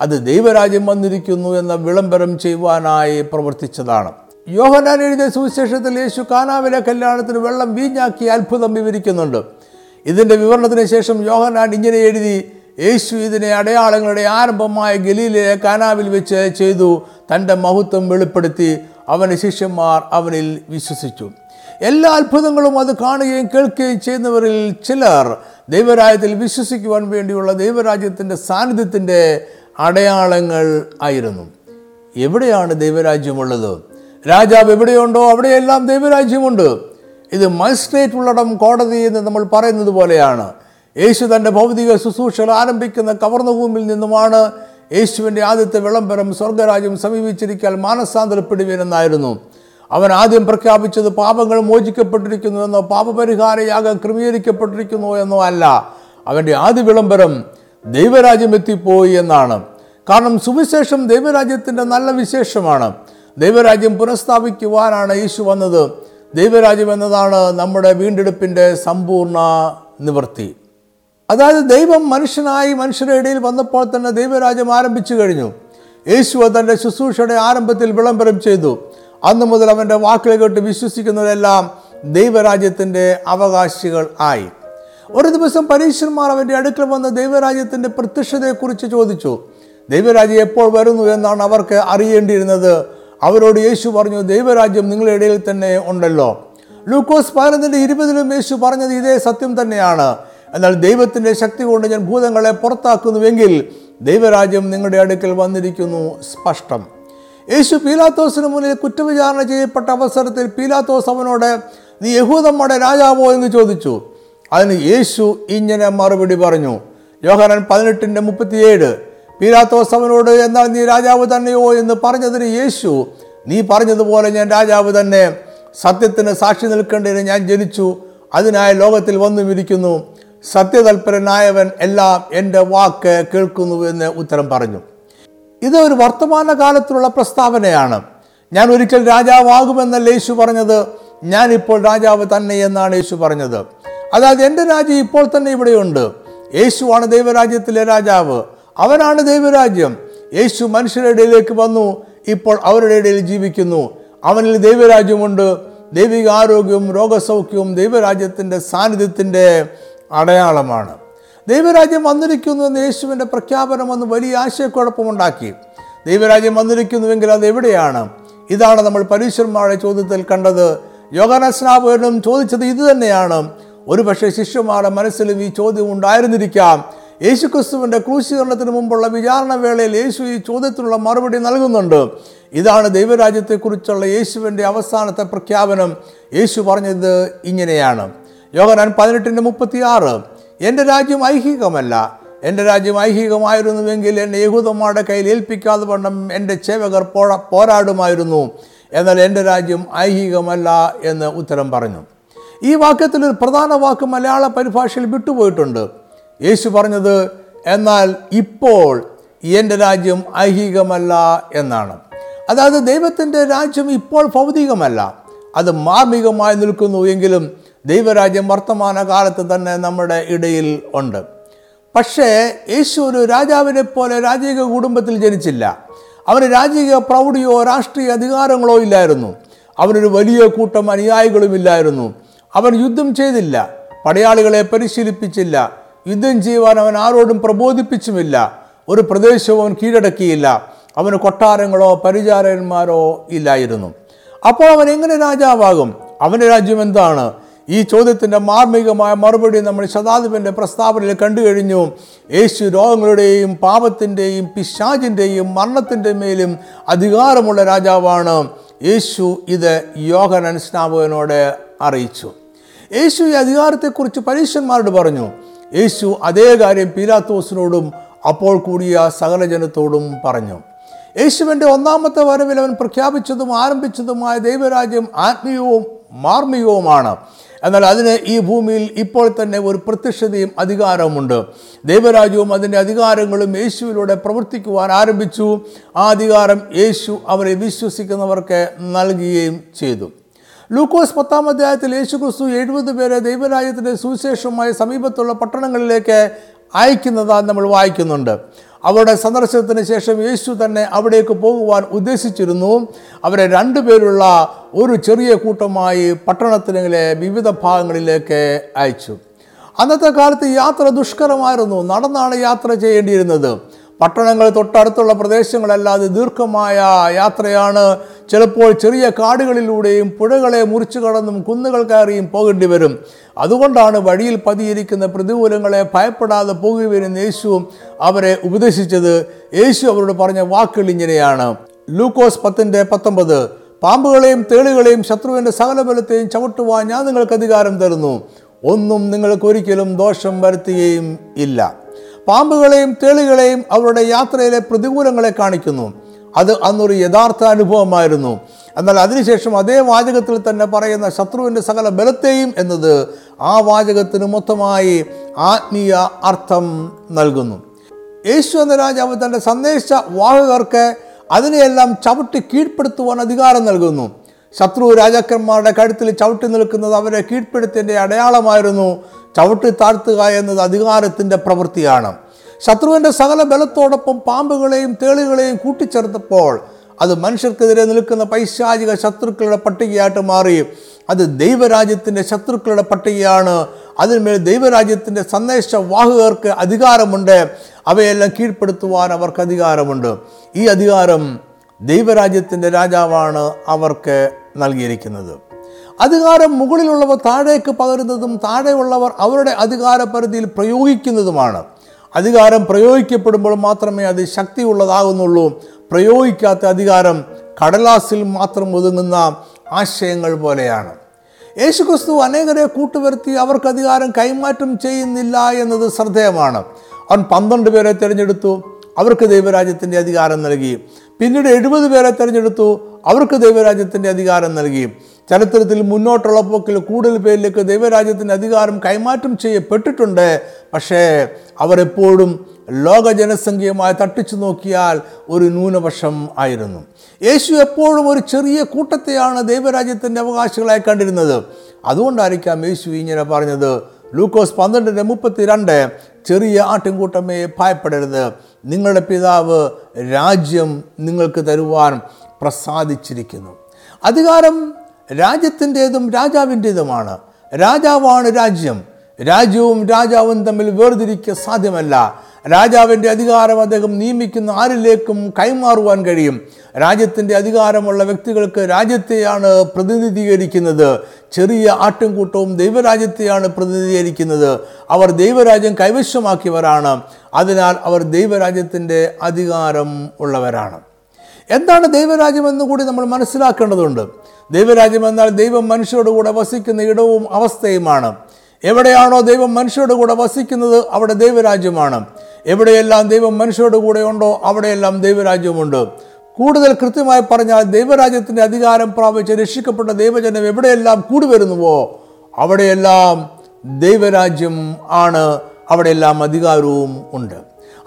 അത് ദൈവരാജ്യം വന്നിരിക്കുന്നു എന്ന വിളംബരം ചെയ്യുവാനായി പ്രവർത്തിച്ചതാണ്. യോഹനാൻ എഴുതിയ സുവിശേഷത്തിൽ യേശു കാനാവിലെ കല്യാണത്തിന് വെള്ളം വീഞ്ഞാക്കി അത്ഭുതം വിവരിക്കുന്നുണ്ട്. ഇതിന്റെ വിവരണത്തിന് ശേഷം യോഹനാൻ ഇങ്ങനെ എഴുതി യേശു ഇതിനെ അടയാളങ്ങളുടെ ആരംഭമായ ഗലീലയിലെ കാനാവിൽ വെച്ച് ചെയ്തു തന്റെ മഹത്വം വെളിപ്പെടുത്തി അവന്റെ ശിഷ്യന്മാർ അവനിൽ വിശ്വസിച്ചു. എല്ലാ അത്ഭുതങ്ങളും അത് കാണുകയും കേൾക്കുകയും ചെയ്യുന്നവരിൽ ചിലർ ദൈവരാജ്യത്തിൽ വിശ്വസിക്കുവാൻ വേണ്ടിയുള്ള ദൈവരാജ്യത്തിന്റെ സാന്നിധ്യത്തിന്റെ അടയാളങ്ങൾ ആയിരുന്നു. എവിടെയാണ് ദൈവരാജ്യമുള്ളത്? രാജാവ് എവിടെയുണ്ടോ? അവിടെയെല്ലാം ദൈവരാജ്യമുണ്ട്. ഇത് മജിസ്ട്രേറ്റ് ഉള്ളടം കോടതി എന്ന് നമ്മൾ പറയുന്നത് പോലെയാണ്. യേശു തന്റെ ഭൗതിക ശുശ്രൂഷകൾ ആരംഭിക്കുന്ന കവർന്നഭൂമിയിൽ നിന്നുമാണ് യേശുവിന്റെ ആദ്യത്തെ വിളംബരം സ്വർഗരാജ്യം സമീപിച്ചിരിക്കാൻ മാനസാന്തരപ്പെടുവീനെന്നായിരുന്നു. അവൻ ആദ്യം പ്രഖ്യാപിച്ചത് പാപങ്ങൾ മോചിക്കപ്പെട്ടിരിക്കുന്നു എന്നോ പാപപരിഹാര യാഗം ക്രമീകരിക്കപ്പെട്ടിരിക്കുന്നു എന്നോ അല്ല. അവന്റെ ആദ്യ വിളംബരം ദൈവരാജ്യം എത്തിപ്പോയി എന്നാണ്. കാരണം സുവിശേഷം ദൈവരാജ്യത്തിന്റെ നല്ല വിശേഷമാണ്. ദൈവരാജ്യം പുനഃസ്ഥാപിക്കുവാനാണ് യേശു വന്നത്. ദൈവരാജ്യം എന്നതാണ് നമ്മുടെ വീണ്ടെടുപ്പിന്റെ സമ്പൂർണ നിവൃത്തി. അതായത് ദൈവം മനുഷ്യനായി മനുഷ്യരുടെ ഇടയിൽ വന്നപ്പോൾ തന്നെ ദൈവരാജ്യം ആരംഭിച്ചു കഴിഞ്ഞു. യേശു തന്റെ ശുശ്രൂഷയുടെ ആരംഭത്തിൽ വിളംബരം ചെയ്തു. അന്ന് മുതൽ അവന്റെ വാക്കുകൾ കേട്ട് വിശ്വസിക്കുന്നവരെല്ലാം ദൈവരാജ്യത്തിന്റെ അവകാശികൾ ആയി. ഒരു ദിവസം പരീക്ഷന്മാർ അവന്റെ അടുക്കൽ വന്ന് ദൈവരാജ്യത്തിന്റെ പ്രത്യക്ഷതയെക്കുറിച്ച് ചോദിച്ചു. ദൈവരാജ്യം എപ്പോൾ വരുന്നു എന്നാണ് അവർക്ക് അറിയേണ്ടിയിരുന്നത്. അവരോട് യേശു പറഞ്ഞു ദൈവരാജ്യം നിങ്ങളുടെ ഇടയിൽ തന്നെ ഉണ്ടല്ലോ. ലൂക്കോസ് പതിനൊന്നിന്റെ ഇരുപതിലും യേശു പറഞ്ഞത് ഇതേ സത്യം തന്നെയാണ്. എന്നാൽ ദൈവത്തിന്റെ ശക്തി കൊണ്ട് ഞാൻ ഭൂതങ്ങളെ പുറത്താക്കുന്നുവെങ്കിൽ ദൈവരാജ്യം നിങ്ങളുടെ അടുക്കൽ വന്നിരിക്കുന്നു സ്പഷ്ടം. യേശു പീലാത്തോസിന് മുന്നിൽ കുറ്റവിചാരണ ചെയ്യപ്പെട്ട അവസരത്തിൽ പീലാത്തോസ് അവനോട് നീ യഹൂദമ്മയുടെ രാജാവോ? എന്ന് ചോദിച്ചു. അതിന് യേശു ഇങ്ങനെ മറുപടി പറഞ്ഞു. യോഹനൻ പതിനെട്ടിന്റെ മുപ്പത്തിയേഴ് പീലാത്തോസ് അവനോട് എന്നാൽ നീ രാജാവ് തന്നെയോ? എന്ന് പറഞ്ഞതിന് യേശു നീ പറഞ്ഞതുപോലെ ഞാൻ രാജാവ് തന്നെ. സത്യത്തിന് സാക്ഷി നിൽക്കേണ്ടതിന് ഞാൻ ജനിച്ചു. അതിനായി ലോകത്തിൽ വന്നുമിരിക്കുന്നു. സത്യതൽപരനായവൻ എല്ലാം എന്റെ വാക്ക് കേൾക്കുന്നു എന്ന് ഉത്തരം പറഞ്ഞു. ഇത് ഒരു വർത്തമാന കാലത്തിലുള്ള പ്രസ്താവനയാണ്. ഞാൻ ഒരിക്കൽ രാജാവാകുമെന്നല്ല യേശു പറഞ്ഞത്? ഞാൻ ഇപ്പോൾ രാജാവ് തന്നെ എന്നാണ് യേശു പറഞ്ഞത്. അതായത് എന്റെ രാജ്യം ഇപ്പോൾ തന്നെ ഇവിടെയുണ്ട്. യേശുവാണ് ദൈവരാജ്യത്തിലെ രാജാവ്. അവനാണ് ദൈവരാജ്യം. യേശു മനുഷ്യരുടെ ഇടയിലേക്ക് വന്നു. ഇപ്പോൾ അവരുടെ ഇടയിൽ ജീവിക്കുന്നു. അവനിൽ ദൈവരാജ്യമുണ്ട്. ദൈവിക ആരോഗ്യവും രോഗസൗഖ്യവും ദൈവരാജ്യത്തിന്റെ സാന്നിധ്യത്തിന്റെ അടയാളമാണ്. ദൈവരാജ്യം വന്നിരിക്കുന്നു എന്ന് യേശുവിന്റെ പ്രഖ്യാപനം ഒന്ന് വലിയ ആശയക്കുഴപ്പമുണ്ടാക്കി. ദൈവരാജ്യം വന്നിരിക്കുന്നുവെങ്കിൽ അത് എവിടെയാണ്? ഇതാണ് നമ്മൾ പരീശ്വരന്മാരുടെ ചോദ്യത്തിൽ കണ്ടത്. യോഗാനസ്നാപകനും ചോദിച്ചത് ഇത് തന്നെയാണ്. ഒരുപക്ഷെ ശിഷ്യന്മാരുടെ മനസ്സിലും ഈ ചോദ്യം ഉണ്ടായിരുന്നിരിക്കാം. യേശുക്രിസ്തുവിന്റെ ക്രൂശീകരണത്തിന് മുമ്പുള്ള വിചാരണ വേളയിൽ യേശു ഈ ചോദ്യത്തിനുള്ള മറുപടി നൽകുന്നുണ്ട്. ഇതാണ് ദൈവരാജ്യത്തെക്കുറിച്ചുള്ള യേശുവിന്റെ അവസാനത്തെ പ്രഖ്യാപനം. യേശു പറഞ്ഞത് ഇങ്ങനെയാണ്. യോഹനാൻ പതിനെട്ടിന്റെ മുപ്പത്തി ആറ് എന്റെ രാജ്യം ഐഹികമല്ല. എന്റെ രാജ്യം ഐഹികമായിരുന്നുവെങ്കിൽ എന്നെ യഹൂദന്മാരുടെ കയ്യിൽ ഏൽപ്പിക്കാതെ വണ്ണം എന്റെ സേവകർ പോഴ പോരാടുമായിരുന്നു. എന്നാൽ എന്റെ രാജ്യം ഐഹികമല്ല എന്ന് ഉത്തരം പറഞ്ഞു. ഈ വാക്യത്തിൽ ഒരു പ്രധാന വാക്ക് മലയാള പരിഭാഷയിൽ വിട്ടുപോയിട്ടുണ്ട്. യേശു പറഞ്ഞത് എന്നാൽ ഇപ്പോൾ എന്റെ രാജ്യം ഐഹികമല്ല എന്നാണ്. അതായത് ദൈവത്തിന്റെ രാജ്യം ഇപ്പോൾ ഭൗതികമല്ല. അത് മാർമികമായി നിൽക്കുന്നു എങ്കിലും ദൈവരാജ്യം വർത്തമാന കാലത്ത് തന്നെ നമ്മുടെ ഇടയിൽ ഉണ്ട്. പക്ഷേ യേശു ഒരു രാജാവിനെ പോലെ രാജകീയ കുടുംബത്തിൽ ജനിച്ചില്ല. അവന് രാജകീയ പ്രൗഢിയോ രാഷ്ട്രീയ അധികാരങ്ങളോ ഇല്ലായിരുന്നു. അവനൊരു വലിയ കൂട്ടം അനുയായികളുമില്ലായിരുന്നു അവൻ യുദ്ധം ചെയ്തില്ല. പടയാളികളെ പരിശീലിപ്പിച്ചില്ല. യുദ്ധം ചെയ്യുവാൻ അവൻ ആരോടും പ്രബോധിപ്പിച്ചുമില്ല. ഒരു പ്രദേശവും അവൻ കീഴടക്കിയില്ല. അവന് കൊട്ടാരങ്ങളോ പരിചാരന്മാരോ ഇല്ലായിരുന്നു. അപ്പോൾ അവൻ എങ്ങനെ രാജാവാകും? അവന്റെ രാജ്യം എന്താണ്? ഈ ചോദ്യത്തിന്റെ മാർമികമായ മറുപടി നമ്മൾ ശതാധിപന്റെ പ്രസ്താവനയിൽ കണ്ടു കഴിഞ്ഞു. യേശു രോഗങ്ങളുടെയും പാപത്തിന്റെയും പിശാചിന്റെയും മരണത്തിന്റെ മേലും അധികാരമുള്ള രാജാവാണ്. യേശു ഇത് യോഹനൻ സ്നാപകനോട് അറിയിച്ചു. യേശു ഈ അധികാരത്തെക്കുറിച്ച് പരീക്ഷന്മാരോട് പറഞ്ഞു. യേശു അതേ കാര്യം പീലാത്തോസിനോടും അപ്പോൾ കൂടിയ സകല ജനത്തോടും പറഞ്ഞു. യേശുവിന്റെ ഒന്നാമത്തെ വരവിൽ അവൻ പ്രഖ്യാപിച്ചതും ആരംഭിച്ചതുമായ ദൈവരാജ്യം ആത്മീയവും മാർമികവുമാണ്. എന്നാൽ അതിന് ഈ ഭൂമിയിൽ ഇപ്പോൾ തന്നെ ഒരു പ്രത്യക്ഷതയും അധികാരവുമുണ്ട്. ദൈവരാജ്യവും അതിന്റെ അധികാരങ്ങളും യേശുവിലൂടെ പ്രവർത്തിക്കുവാൻ ആരംഭിച്ചു. ആ അധികാരം യേശു അവരെ വിശ്വസിക്കുന്നവർക്ക് നൽകുകയും ചെയ്തു. ലൂക്കോസ് പത്താം അധ്യായത്തിൽ യേശു ക്രിസ്തു എഴുപത് പേരെ ദൈവരാജ്യത്തിന്റെ സുവിശേഷമായ സമീപത്തുള്ള പട്ടണങ്ങളിലേക്ക് അയക്കുന്നതായി നമ്മൾ വായിക്കുന്നുണ്ട്. അവരുടെ സന്ദർശനത്തിന് ശേഷം യേശു തന്നെ അവിടേക്ക് പോകുവാൻ ഉദ്ദേശിച്ചിരുന്നു. അവരെ രണ്ടുപേരുള്ള ഒരു ചെറിയ കൂട്ടമായി പട്ടണത്തിലെ വിവിധ ഭാഗങ്ങളിലേക്ക് അയച്ചു. അന്നത്തെ കാലത്ത് യാത്ര ദുഷ്കരമായിരുന്നു. നടന്നാണ് യാത്ര ചെയ്യേണ്ടിയിരുന്നത്. പട്ടണങ്ങൾ തൊട്ടടുത്തുള്ള പ്രദേശങ്ങളല്ലാതെ ദീർഘമായ യാത്രയാണ് ചിലപ്പോൾ ചെറിയ കാടുകളിലൂടെയും പുഴകളെ മുറിച്ചു കടന്നും കുന്നുകൾ കയറിയും പോകേണ്ടി വരും. അതുകൊണ്ടാണ് വഴിയിൽ പതിയിരിക്കുന്ന പ്രതികൂലങ്ങളെ ഭയപ്പെടാതെ പോകുകയെന്ന് യേശു അവരെ ഉപദേശിച്ചത്. യേശു അവരോട് പറഞ്ഞ വാക്കുകൾ ഇങ്ങനെയാണ്. ലൂക്കോസ് പത്തിന്റെ പത്തൊമ്പത് പാമ്പുകളെയും തേളുകളെയും ശത്രുവിന്റെ സകല ബലത്തെയും ചവിട്ടുവാൻ ഞാൻ നിങ്ങൾക്ക് അധികാരം തരുന്നു. ഒന്നും നിങ്ങൾക്ക് ഒരിക്കലും ദോഷം വരുത്തുകയും ഇല്ല. പാമ്പുകളെയും തേളുകളെയും അവരുടെ യാത്രയിലെ പ്രതികൂലങ്ങളെ കാണിക്കുന്നു. അത് അന്നൊരു യഥാർത്ഥ അനുഭവമായിരുന്നു. എന്നാൽ അതിനുശേഷം അതേ വാചകത്തിൽ തന്നെ പറയുന്ന ശത്രുവിന്റെ സകല ബലത്തെയും എന്നത് ആ വാചകത്തിന് മൊത്തമായി ആത്മീയ അർത്ഥം നൽകുന്നു. യേശു എന്ന രാജാവ് തന്റെ സന്ദേശ വാഹകർക്ക് അതിനെയെല്ലാം ചവിട്ടി കീഴ്പ്പെടുത്തുവാൻ അധികാരം നൽകുന്നു. ശത്രു രാജാക്കന്മാരുടെ കഴുത്തിൽ ചവിട്ടി നിൽക്കുന്നത് അവരെ കീഴ്പ്പെടുത്തിന്റെ അടയാളമായിരുന്നു ചവിട്ടി താഴ്ത്തുക എന്നത് അധികാരത്തിന്റെ പ്രവൃത്തിയാണ്. ശത്രുവിന്റെ സകല ബലത്തോടൊപ്പം പാമ്പുകളെയും തേളുകളെയും കൂട്ടിച്ചേർത്തപ്പോൾ അത് മനുഷ്യർക്കെതിരെ നിൽക്കുന്ന പൈശാചിക ശത്രുക്കളുടെ പട്ടികയായിട്ട് മാറി. അത് ദൈവരാജ്യത്തിന്റെ ശത്രുക്കളുടെ പട്ടികയാണ്. അതിന്മേൽ ദൈവരാജ്യത്തിന്റെ സന്ദേശവാഹകർക്ക് അധികാരമുണ്ട്. അവയെല്ലാം കീഴ്പ്പെടുത്തുവാൻ അവർക്ക് അധികാരമുണ്ട്. ഈ അധികാരം ദൈവരാജ്യത്തിന്റെ രാജാവാണ് അവർക്ക് നൽകിയിരിക്കുന്നത്. അധികാരം മുകളിലുള്ളവർ താഴേക്ക് പകരുന്നതും താഴെയുള്ളവർ അവരുടെ അധികാര പരിധിയിൽ പ്രയോഗിക്കുന്നതുമാണ്. അധികാരം പ്രയോഗിക്കപ്പെടുമ്പോൾ മാത്രമേ അത് ശക്തിയുള്ളതാകുന്നുള്ളൂ. പ്രയോഗിക്കാത്ത അധികാരം കടലാസിൽ മാത്രം ഒതുങ്ങുന്ന ആശയങ്ങൾ പോലെയാണ്. യേശുക്രിസ്തു അനേകരെ കൂട്ടുവരുത്തി അവർക്ക് അധികാരം കൈമാറ്റം ചെയ്യുന്നില്ല എന്നത് ശ്രദ്ധേയമാണ്. അവൻ പന്ത്രണ്ട് പേരെ തിരഞ്ഞെടുത്തു അവർക്ക് ദൈവരാജ്യത്തിന്റെ അധികാരം നൽകി. പിന്നീട് എഴുപത് പേരെ തിരഞ്ഞെടുത്തു അവർക്ക് ദൈവരാജ്യത്തിന്റെ അധികാരം നൽകി. ചരിത്രത്തിൽ മുന്നോട്ടുള്ള പോക്കിൽ കൂടുതൽ പേരിലേക്ക് ദൈവരാജ്യത്തിന്റെ അധികാരം കൈമാറ്റം ചെയ്യപ്പെട്ടിട്ടുണ്ട്. പക്ഷേ അവരെപ്പോഴും ലോക ജനസംഖ്യയുമായി തട്ടിച്ചു നോക്കിയാൽ ഒരു ന്യൂനപക്ഷം ആയിരുന്നു. യേശു എപ്പോഴും ഒരു ചെറിയ കൂട്ടത്തെയാണ് ദൈവരാജ്യത്തിന്റെ അവകാശികളായി കണ്ടിരുന്നത്. അതുകൊണ്ടായിരിക്കാം യേശു ഇങ്ങനെ പറഞ്ഞത്. ലൂക്കോസ് പന്ത്രണ്ടിന്റെ മുപ്പത്തി രണ്ട് ചെറിയ ആട്ടിൻകൂട്ടമേ ഭയപ്പെടരുത്. നിങ്ങളുടെ പിതാവ് രാജ്യം നിങ്ങൾക്ക് തരുവാൻ പ്രസാദിച്ചിരിക്കുന്നു. അധികാരം രാജ്യത്തിന്റെതും രാജാവിന്റെതുമാണ്. രാജാവാണ് രാജ്യം. രാജ്യവും രാജാവും തമ്മിൽ വേർതിരിക്കുക സാധ്യമല്ല. രാജാവിന്റെ അധികാരം അദ്ദേഹം നിയമിക്കുന്ന ആരിലേക്കും കൈമാറുവാൻ കഴിയും. രാജ്യത്തിന്റെ അധികാരമുള്ള വ്യക്തികൾക്ക് രാജ്യത്തെയാണ് പ്രതിനിധീകരിക്കുന്നത്. ചെറിയ ആട്ടിൻകൂട്ടവും ദൈവരാജ്യത്തെയാണ് പ്രതിനിധീകരിക്കുന്നത്. അവർ ദൈവരാജ്യം കൈവശമാക്കിയവരാണ്. അതിനാൽ അവർ ദൈവരാജ്യത്തിന്റെ അധികാരം ഉള്ളവരാണ്. എന്താണ് ദൈവരാജ്യം എന്ന് കൂടി നമ്മൾ മനസ്സിലാക്കേണ്ടതുണ്ട്. ദൈവരാജ്യം എന്നാൽ ദൈവം മനുഷ്യരോട് കൂടെ വസിക്കുന്ന ഇടവും അവസ്ഥയുമാണ്. എവിടെയാണോ ദൈവം മനുഷ്യരോട് കൂടെ വസിക്കുന്നത് അവിടെ ദൈവരാജ്യമാണ്. എവിടെയെല്ലാം ദൈവം മനുഷ്യരോട് കൂടെ ഉണ്ടോ അവിടെയെല്ലാം ദൈവരാജ്യമുണ്ട്. കൂടുതൽ കൃത്യമായി പറഞ്ഞാൽ ദൈവരാജ്യത്തിന്റെ അധികാരം പ്രാപിച്ച് രക്ഷിക്കപ്പെട്ട ദൈവജനം എവിടെയെല്ലാം കൂടി വരുന്നുവോ അവിടെയെല്ലാം ദൈവരാജ്യം ആണ്. അവിടെയെല്ലാം അധികാരവും ഉണ്ട്.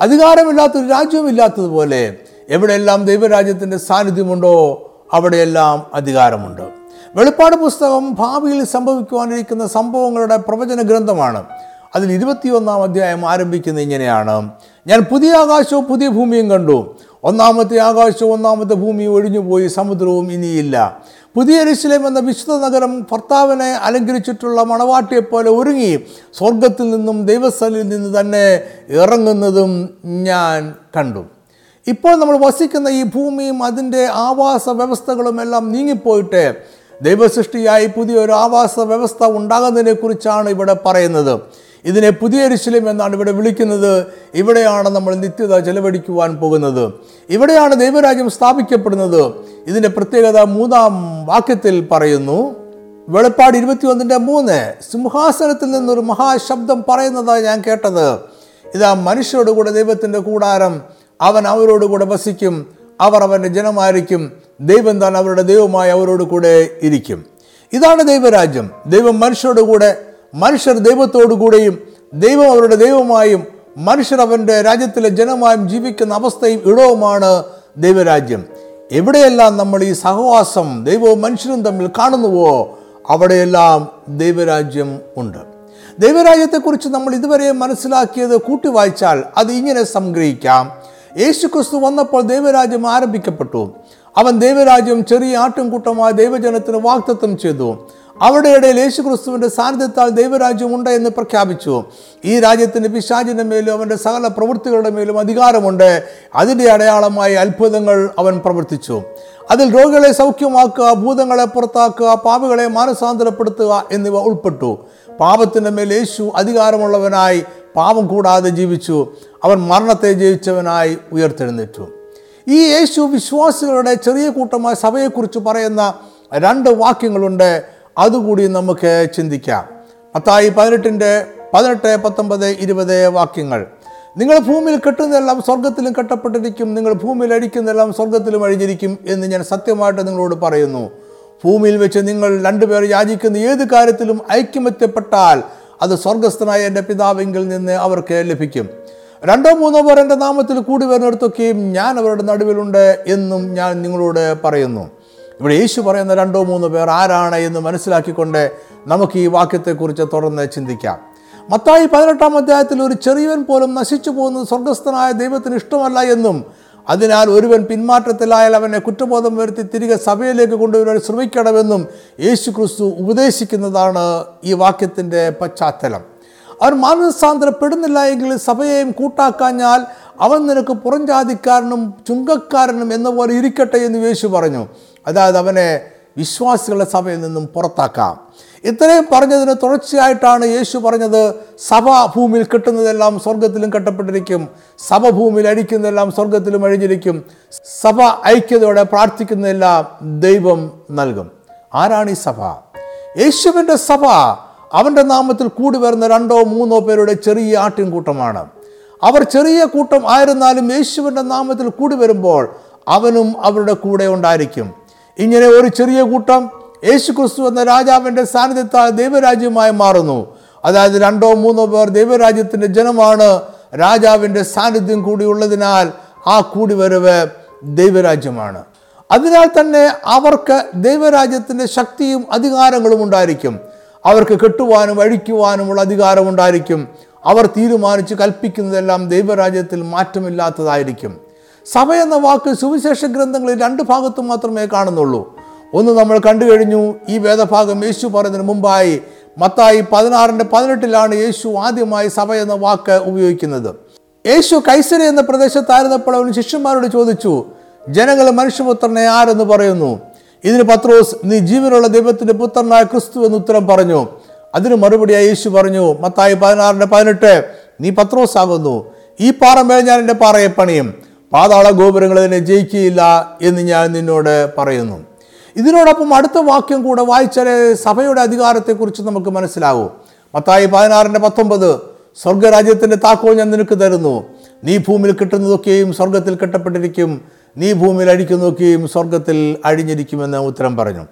അധികാരമില്ലാത്തൊരു രാജ്യവും ഇല്ലാത്തതുപോലെ എവിടെയെല്ലാം ദൈവരാജ്യത്തിന്റെ സാന്നിധ്യമുണ്ടോ അവിടെയെല്ലാം അധികാരമുണ്ട്. വെളിപ്പാട് പുസ്തകം ഭാവിയിൽ സംഭവിക്കുവാനിരിക്കുന്ന സംഭവങ്ങളുടെ പ്രവചന ഗ്രന്ഥമാണ്. അതിൽ ഇരുപത്തിയൊന്നാം അധ്യായം ആരംഭിക്കുന്നത് ഇങ്ങനെയാണ്. ഞാൻ പുതിയ ആകാശവും പുതിയ ഭൂമിയും കണ്ടു. ഒന്നാമത്തെ ആകാശവും ഒന്നാമത്തെ ഭൂമിയും ഒഴിഞ്ഞുപോയി സമുദ്രവും ഇനിയില്ല. പുതിയ എരിശിലേം എന്ന വിശുദ്ധ നഗരം ഭർത്താവിനെ അലങ്കരിച്ചിട്ടുള്ള മണവാട്ടിയെപ്പോലെ ഒരുങ്ങി സ്വർഗത്തിൽ നിന്നും ദൈവസ്ഥലിൽ നിന്ന് തന്നെ ഇറങ്ങുന്നതും ഞാൻ കണ്ടു. ഇപ്പോൾ നമ്മൾ വസിക്കുന്ന ഈ ഭൂമിയും അതിന്റെ ആവാസ വ്യവസ്ഥകളും എല്ലാം നീങ്ങിപ്പോയിട്ട് ദൈവസൃഷ്ടിയായി പുതിയൊരു ആവാസ വ്യവസ്ഥ ഉണ്ടാകുന്നതിനെ കുറിച്ചാണ് ഇവിടെ പറയുന്നത്. ഇതിനെ പുതിയ രിശിലും എന്നാണ് ഇവിടെ വിളിക്കുന്നത്. ഇവിടെയാണ് നമ്മൾ നിത്യത ചെലവഴിക്കുവാൻ പോകുന്നത്. ഇവിടെയാണ് ദൈവരാജ്യം സ്ഥാപിക്കപ്പെടുന്നത്. ഇതിന്റെ പ്രത്യേകത മൂന്നാം വാക്യത്തിൽ പറയുന്നു. വെളിപ്പാട് ഇരുപത്തിയൊന്നിന്റെ മൂന്ന്. സിംഹാസനത്തിൽ നിന്നൊരു മഹാശബ്ദം പറയുന്നതാണ് ഞാൻ കേട്ടത്. ഇതാ മനുഷ്യരോട് കൂടെ ദൈവത്തിന്റെ കൂടാരം. അവൻ അവരോട് കൂടെ വസിക്കും. അവർ അവന്റെ ജനമായിരിക്കും. ദൈവം താൻ അവരുടെ ദൈവമായി അവരോട് കൂടെ ഇരിക്കും. ഇതാണ് ദൈവരാജ്യം. ദൈവം മനുഷ്യരോട് കൂടെ മനുഷ്യർ ദൈവത്തോടു കൂടെയും ദൈവം അവരുടെ ദൈവമായും മനുഷ്യർ അവന്റെ രാജ്യത്തിലെ ജനമായും ജീവിക്കുന്ന അവസ്ഥയും ഇടവുമാണ് ദൈവരാജ്യം. എവിടെയെല്ലാം നമ്മൾ ഈ സഹവാസം ദൈവവും മനുഷ്യരും തമ്മിൽ കാണുന്നുവോ അവിടെയെല്ലാം ദൈവരാജ്യം ഉണ്ട്. ദൈവരാജ്യത്തെക്കുറിച്ച് നമ്മൾ ഇതുവരെ മനസ്സിലാക്കിയത് കൂട്ടി വായിച്ചാൽ അത് ഇങ്ങനെ സംഗ്രഹിക്കാം. യേശു ക്രിസ്തു വന്നപ്പോൾ ദൈവരാജ്യം ആരംഭിക്കപ്പെട്ടു. അവൻ ദൈവരാജ്യം ചെറിയ ആട്ടുംകൂട്ടമായ ദൈവജനത്തിന് വാക്തത്വം ചെയ്തു. അവരുടെ ഇടയിൽ യേശു ക്രിസ്തുവിന്റെ സാന്നിധ്യത്താൽ ദൈവരാജ്യം ഉണ്ട് എന്ന് പ്രഖ്യാപിച്ചു. ഈ രാജ്യത്തിന് പിശാചിന്റെ മേലും അവന്റെ സകല പ്രവൃത്തികളുടെ മേലും അധികാരമുണ്ട്. അതിന്റെ അടയാളമായി അത്ഭുതങ്ങൾ അവൻ പ്രവർത്തിച്ചു. അതിൽ രോഗികളെ സൗഖ്യമാക്കുക ഭൂതങ്ങളെ പുറത്താക്കുക പാപികളെ മാനസാന്തരപ്പെടുത്തുക എന്നിവ ഉൾപ്പെട്ടു. പാപത്തിന്റെ മേൽ യേശു അധികാരമുള്ളവനായി പാപം കൂടാതെ ജീവിച്ചു. അവൻ മരണത്തെ ജീവിച്ചവനായി ഉയർത്തെഴുന്നേറ്റു. ഈ യേശു വിശ്വാസികളുടെ ചെറിയ കൂട്ടമായ സഭയെക്കുറിച്ച് പറയുന്ന രണ്ട് വാക്യങ്ങളുണ്ട്. അതുകൂടി നമുക്ക് ചിന്തിക്കാം. പത്തായി പതിനെട്ടിന്റെ പതിനെട്ട് പത്തൊമ്പത് ഇരുപത് വാക്യങ്ങൾ. നിങ്ങൾ ഭൂമിയിൽ കെട്ടുന്നതെല്ലാം സ്വർഗത്തിലും കെട്ടപ്പെട്ടിരിക്കും. നിങ്ങൾ ഭൂമിയിൽ അഴിക്കുന്നതെല്ലാം സ്വർഗത്തിലും അഴിഞ്ഞിരിക്കും എന്ന് ഞാൻ സത്യമായിട്ട് നിങ്ങളോട് പറയുന്നു. ഭൂമിയിൽ വെച്ച് നിങ്ങൾ രണ്ടുപേർ യാചിക്കുന്ന ഏത് കാര്യത്തിലും ഐക്യമത്യപ്പെട്ടാൽ അത് സ്വർഗസ്ഥനായ എന്റെ പിതാവെങ്കിൽ നിന്ന് അവർക്ക് ലഭിക്കും. രണ്ടോ മൂന്നോ പേർ എന്റെ നാമത്തിൽ കൂടി വരുന്നിടത്തൊക്കെയും ഞാൻ അവരുടെ നടുവിലുണ്ട് എന്നും ഞാൻ നിങ്ങളോട് പറയുന്നു. ഇവിടെ യേശു പറയുന്ന രണ്ടോ മൂന്നോ പേർ ആരാണ് എന്ന് മനസ്സിലാക്കിക്കൊണ്ട് നമുക്ക് ഈ വാക്യത്തെക്കുറിച്ച് തുടർന്ന് ചിന്തിക്കാം. മത്തായി പതിനെട്ടാം അധ്യായത്തിൽ ഒരു ചെറിയവൻ പോലും നശിച്ചു പോകുന്നത് സ്വർഗസ്ഥനായ ദൈവത്തിന് ഇഷ്ടമല്ല എന്നും അതിനാൽ ഒരുവൻ പിന്മാറ്റത്തിലായാൽ അവനെ കുറ്റബോധം വരുത്തി തിരികെ സഭയിലേക്ക് കൊണ്ടുവരാൻ ശ്രമിക്കണമെന്നും യേശു ക്രിസ്തു ഉപദേശിക്കുന്നതാണ് ഈ വാക്യത്തിന്റെ പശ്ചാത്തലം. അവൻ മാനസാന്തരപ്പെടുന്നില്ല എങ്കിൽ സഭയെയും കൂട്ടാക്കാഞ്ഞാൽ അവൻ നിനക്ക് പുറംജാതിക്കാരനും ചുങ്കക്കാരനും എന്ന പോലെ ഇരിക്കട്ടെ എന്ന് യേശു പറഞ്ഞു. അതായത് അവനെ വിശ്വാസികളുടെ സഭയിൽ നിന്നും പുറത്താക്കാം. ഇത്രയും പറഞ്ഞതിന് തുടർച്ചയായിട്ടാണ് യേശു പറഞ്ഞത് സഭ ഭൂമിയിൽ കെട്ടുന്നതെല്ലാം സ്വർഗത്തിലും കെട്ടപ്പെട്ടിരിക്കും. സഭ ഭൂമിയിൽ അഴിക്കുന്നതെല്ലാം സ്വർഗത്തിലും അഴിഞ്ഞിരിക്കും. സഭ ഐക്യതയോടെ പ്രാർത്ഥിക്കുന്നതെല്ലാം ദൈവം നൽകും. ആരാണ് ഈ സഭ? യേശുവിന്റെ സഭ അവന്റെ നാമത്തിൽ കൂടി വരുന്ന രണ്ടോ മൂന്നോ പേരുടെ ചെറിയ ആട്ടിൻകൂട്ടമാണ്. അവർ ചെറിയ കൂട്ടം ആയിരുന്നാലും യേശുവിന്റെ നാമത്തിൽ കൂടി വരുമ്പോൾ അവനും അവരുടെ കൂടെ ഉണ്ടായിരിക്കും. ഇങ്ങനെ ഒരു ചെറിയ കൂട്ടം യേശു ക്രിസ്തു എന്ന രാജാവിന്റെ സാന്നിധ്യത്താൽ ദൈവരാജ്യമായി മാറുന്നു. അതായത് രണ്ടോ മൂന്നോ പേർ ദൈവരാജ്യത്തിന്റെ ജനമാണ്. രാജാവിന്റെ സാന്നിധ്യം കൂടി ഉള്ളതിനാൽ ആ കൂടിവരവ് ദൈവരാജ്യമാണ്. അതിനാൽ തന്നെ അവർക്ക് ദൈവരാജ്യത്തിന്റെ ശക്തിയും അധികാരങ്ങളും ഉണ്ടായിരിക്കും. അവർക്ക് കെട്ടുവാനും അഴിക്കുവാനുമുള്ള അധികാരമുണ്ടായിരിക്കും. അവർ തീരുമാനിച്ച് കൽപ്പിക്കുന്നതെല്ലാം ദൈവരാജ്യത്തിൽ മാറ്റമില്ലാത്തതായിരിക്കും. സഭ എന്ന വാക്ക് സുവിശേഷ ഗ്രന്ഥങ്ങളിൽ രണ്ട് ഭാഗത്തും മാത്രമേ കാണുന്നുള്ളൂ. ഒന്ന് നമ്മൾ കണ്ടു കഴിഞ്ഞു ഈ വേദഭാഗം യേശു പറയുന്നതിന് മുമ്പായി മത്തായി പതിനാറിന്റെ പതിനെട്ടിലാണ് യേശു ആദ്യമായി സഭ എന്ന വാക്ക് ഉപയോഗിക്കുന്നത്. യേശു കൈസരി എന്ന പ്രദേശത്തായിരുന്നപ്പോൾ അവൻ ശിഷ്യന്മാരോട് ചോദിച്ചു ജനങ്ങൾ മനുഷ്യപുത്രനെ ആരെന്ന് പറയുന്നു? ഇതിന് പത്രോസ് നീ ജീവനുള്ള ദൈവത്തിന്റെ പുത്രനായ ക്രിസ്തു എന്ന് ഉത്തരം പറഞ്ഞു. അതിന് മറുപടിയായി യേശു പറഞ്ഞു മത്തായി പതിനാറിന്റെ പതിനെട്ട് നീ പത്രോസ് ആകുന്നു ഈ പാറമേൽ ഞാൻ എന്റെ പാറയെ പണിയും. പാതാള ഗോപുരങ്ങൾ അതിനെ ജയിക്കുകയില്ല എന്ന് ഞാൻ നിന്നോട് പറയുന്നു. ഇതിനോടൊപ്പം അടുത്ത വാക്യം കൂടെ വായിച്ചാൽ സഭയുടെ അധികാരത്തെക്കുറിച്ച് നമുക്ക് മനസ്സിലാവും മത്തായി പതിനാറിന്റെ പത്തൊമ്പത് സ്വർഗരാജ്യത്തിന്റെ താക്കോൽ ഞാൻ നിനക്ക് തരുന്നു. നീ ഭൂമിയിൽ കിട്ടുന്നതൊക്കെയും സ്വർഗത്തിൽ കെട്ടപ്പെട്ടിരിക്കും. നീ ഭൂമിയിൽ അഴിക്കുന്നതൊക്കെയും സ്വർഗത്തിൽ അഴിഞ്ഞിരിക്കുമെന്ന് ഉത്തരം പറഞ്ഞു.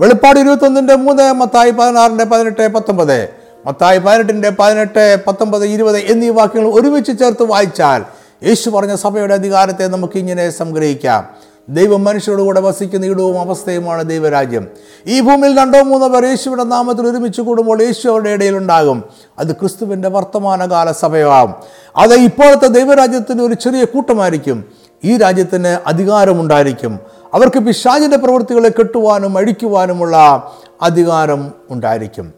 വെളിപ്പാട് ഇരുപത്തൊന്നിന്റെ മൂന്ന് മത്തായി പതിനാറിന്റെ പതിനെട്ട് പത്തൊമ്പത്. മത്തായി പതിനെട്ടിന്റെ പതിനെട്ട് പത്തൊമ്പത് ഇരുപത് എന്നീ വാക്യങ്ങൾ ഒരുമിച്ച് ചേർത്ത് വായിച്ചാൽ യേശു പറഞ്ഞ സഭയുടെ അധികാരത്തെ നമുക്കിങ്ങനെ സംഗ്രഹിക്കാം. ദൈവം മനുഷ്യരോട് കൂടെ വസിക്കുന്ന ഇടവും അവസ്ഥയുമാണ് ദൈവരാജ്യം. ഈ ഭൂമിയിൽ രണ്ടോ മൂന്നോ പേർ യേശുവിന്റെ നാമത്തിൽ ഒരുമിച്ച് കൂടുമ്പോൾ യേശു അവരുടെ ഇടയിലുണ്ടാകും അത് ക്രിസ്തുവിന്റെ വർത്തമാനകാല സഭയാവും. അത് ഇപ്പോഴത്തെ ദൈവരാജ്യത്തിന്റെ ഒരു ചെറിയ കൂട്ടമായിരിക്കും. ഈ രാജ്യത്തിന് അധികാരമുണ്ടായിരിക്കും. അവർക്ക് പിശാചിന്റെ പ്രവൃത്തികളെ കെട്ടുവാനും അഴിക്കുവാനുമുള്ള അധികാരം ഉണ്ടായിരിക്കും.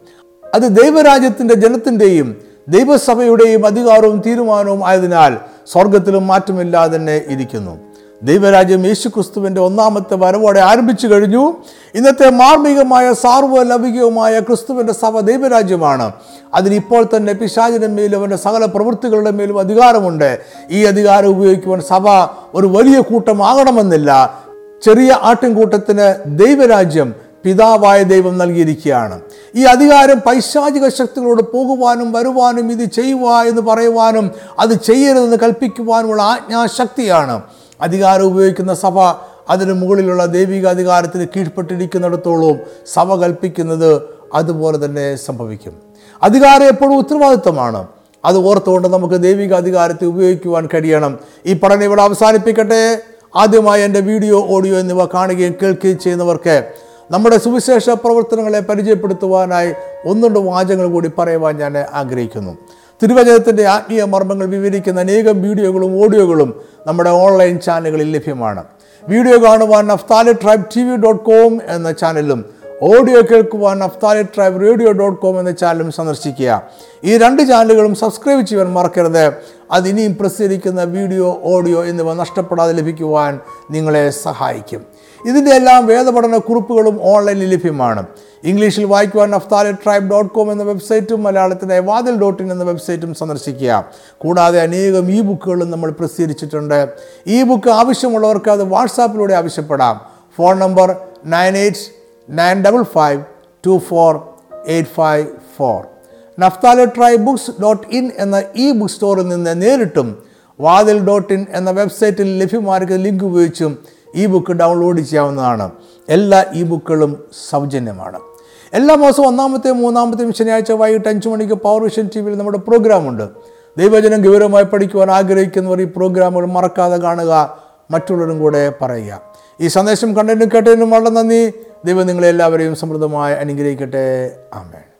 അത് ദൈവരാജ്യത്തിന്റെ ജനത്തിന്റെയും ദൈവസഭയുടെയും അധികാരവും തീരുമാനവും ആയതിനാൽ സ്വർഗത്തിലും മാറ്റമില്ലാതെ തന്നെ ഇരിക്കുന്നു. ദൈവരാജ്യം യേശു ക്രിസ്തുവിന്റെ ഒന്നാമത്തെ വരവോടെ ആരംഭിച്ചു കഴിഞ്ഞു. ഇന്നത്തെ മാർമികമായ സാർവലൗകികവുമായ ക്രിസ്തുവിന്റെ സഭ ദൈവരാജ്യമാണ്. അതിനിപ്പോൾ തന്നെ പിശാചിന്റെ മേലും അവന്റെ സകല പ്രവൃത്തികളുടെ മേലും അധികാരമുണ്ട്. ഈ അധികാരം ഉപയോഗിക്കുവാൻ സഭ ഒരു വലിയ കൂട്ടമാകണമെന്നില്ല. ചെറിയ ആട്ടിൻകൂട്ടത്തിന് ദൈവരാജ്യം പിതാവായ ദൈവം നൽകിയിരിക്കുകയാണ്. ഈ അധികാരം പൈശാചിക ശക്തികളോട് പോകുവാനും വരുവാനും ഇത് ചെയ്യുക എന്ന് പറയുവാനും അത് ചെയ്യരുതെന്ന് കൽപ്പിക്കുവാനുമുള്ള ആജ്ഞാശക്തിയാണ്. അധികാരം ഉപയോഗിക്കുന്ന സഭ അതിന് മുകളിലുള്ള ദൈവിക അധികാരത്തിന് കീഴ്പ്പെട്ടിരിക്കുന്നിടത്തോളം സഭ കൽപ്പിക്കുന്നത് അതുപോലെ തന്നെ സംഭവിക്കും. അധികാരം എപ്പോഴും ഉത്തരവാദിത്വമാണ്. അത് ഓർത്തുകൊണ്ട് നമുക്ക് ദൈവിക അധികാരത്തെ ഉപയോഗിക്കുവാൻ കഴിയണം. ഈ പഠനം ഇവിടെ അവസാനിപ്പിക്കട്ടെ. ആദ്യമായി എന്റെ വീഡിയോ ഓഡിയോ എന്നിവ കാണുകയും കേൾക്കുകയും ചെയ്യുന്നവർക്ക് നമ്മുടെ സുവിശേഷ പ്രവർത്തനങ്ങളെ പരിചയപ്പെടുത്തുവാനായി ഒന്നുണ്ട് വാചകങ്ങൾ കൂടി പറയുവാൻ ഞാൻ ആഗ്രഹിക്കുന്നു. തിരുവചനത്തിന്റെ ആത്മീയ മർമ്മങ്ങൾ വിവരിക്കുന്ന അനേകം വീഡിയോകളും ഓഡിയോകളും നമ്മുടെ ഓൺലൈൻ ചാനലുകളിൽ ലഭ്യമാണ്. വീഡിയോ കാണുവാൻ അഫ്താലി ട്രൈബ് ടി വി ഡോട്ട് കോം എന്ന ചാനലും ഓഡിയോ കേൾക്കുവാൻ Naphtali tribe radio dot com എന്ന ചാനലും സന്ദർശിക്കുക. ഈ രണ്ട് ചാനലുകളും സബ്സ്ക്രൈബ് ചെയ്യാൻ മറക്കരുത്. അത് ഇനിയും പ്രസിദ്ധീകരിക്കുന്ന വീഡിയോ ഓഡിയോ എന്നിവ നഷ്ടപ്പെടാതെ ലഭിക്കുവാൻ നിങ്ങളെ സഹായിക്കും. ഇതിന്റെ എല്ലാം വേദപഠന കുറിപ്പുകളും ഓൺലൈനിൽ ലഭ്യമാണ്. ഇംഗ്ലീഷിൽ വായിക്കുവാൻ നഫ്താലി ട്രൈബ് ഡോട്ട് കോം എന്ന വെബ്സൈറ്റും മലയാളത്തിന്റെ വാതിൽ ഡോട്ട് ഇൻ എന്ന വെബ്സൈറ്റും സന്ദർശിക്കുക. കൂടാതെ അനേകം ഇ ബുക്കുകളും നമ്മൾ പ്രസിദ്ധീകരിച്ചിട്ടുണ്ട്. ഇ ബുക്ക് ആവശ്യമുള്ളവർക്ക് അത് വാട്സാപ്പിലൂടെ ആവശ്യപ്പെടാം. Phone number nine eight nine double five two four eight five four. Naphtali tri books dot in എന്ന ഇ ബുക്ക് സ്റ്റോറിൽ നിന്ന് നേരിട്ടും വാതിൽ ഡോട്ട് ഇൻ എന്ന വെബ്സൈറ്റിൽ ലഭ്യമാർക്ക് ലിങ്ക് ഉപയോഗിച്ചും ഈ ബുക്ക് ഡൗൺലോഡ് ചെയ്യാവുന്നതാണ്. എല്ലാ ഇ ബുക്കുകളും സൗജന്യമാണ്. എല്ലാ മാസവും ഒന്നാമത്തെയും മൂന്നാമത്തെയും ശനിയാഴ്ച വൈകിട്ട് അഞ്ച് മണിക്ക് പവർ വിഷൻ ടി വിയിൽ നമ്മുടെ പ്രോഗ്രാമുണ്ട് ദൈവജനം ഗൗരവമായി പഠിക്കുവാൻ ആഗ്രഹിക്കുന്നവർ ഈ പ്രോഗ്രാമുകൾ മറക്കാതെ കാണുക. മറ്റുള്ളവരും കൂടെ പറയുക. ഈ സന്ദേശം കണ്ടതിനും കേട്ടതിനും വളരെ നന്ദി. ദൈവം നിങ്ങളെല്ലാവരെയും സമൃദ്ധമായി അനുഗ്രഹിക്കട്ടെ. ആമേൻ.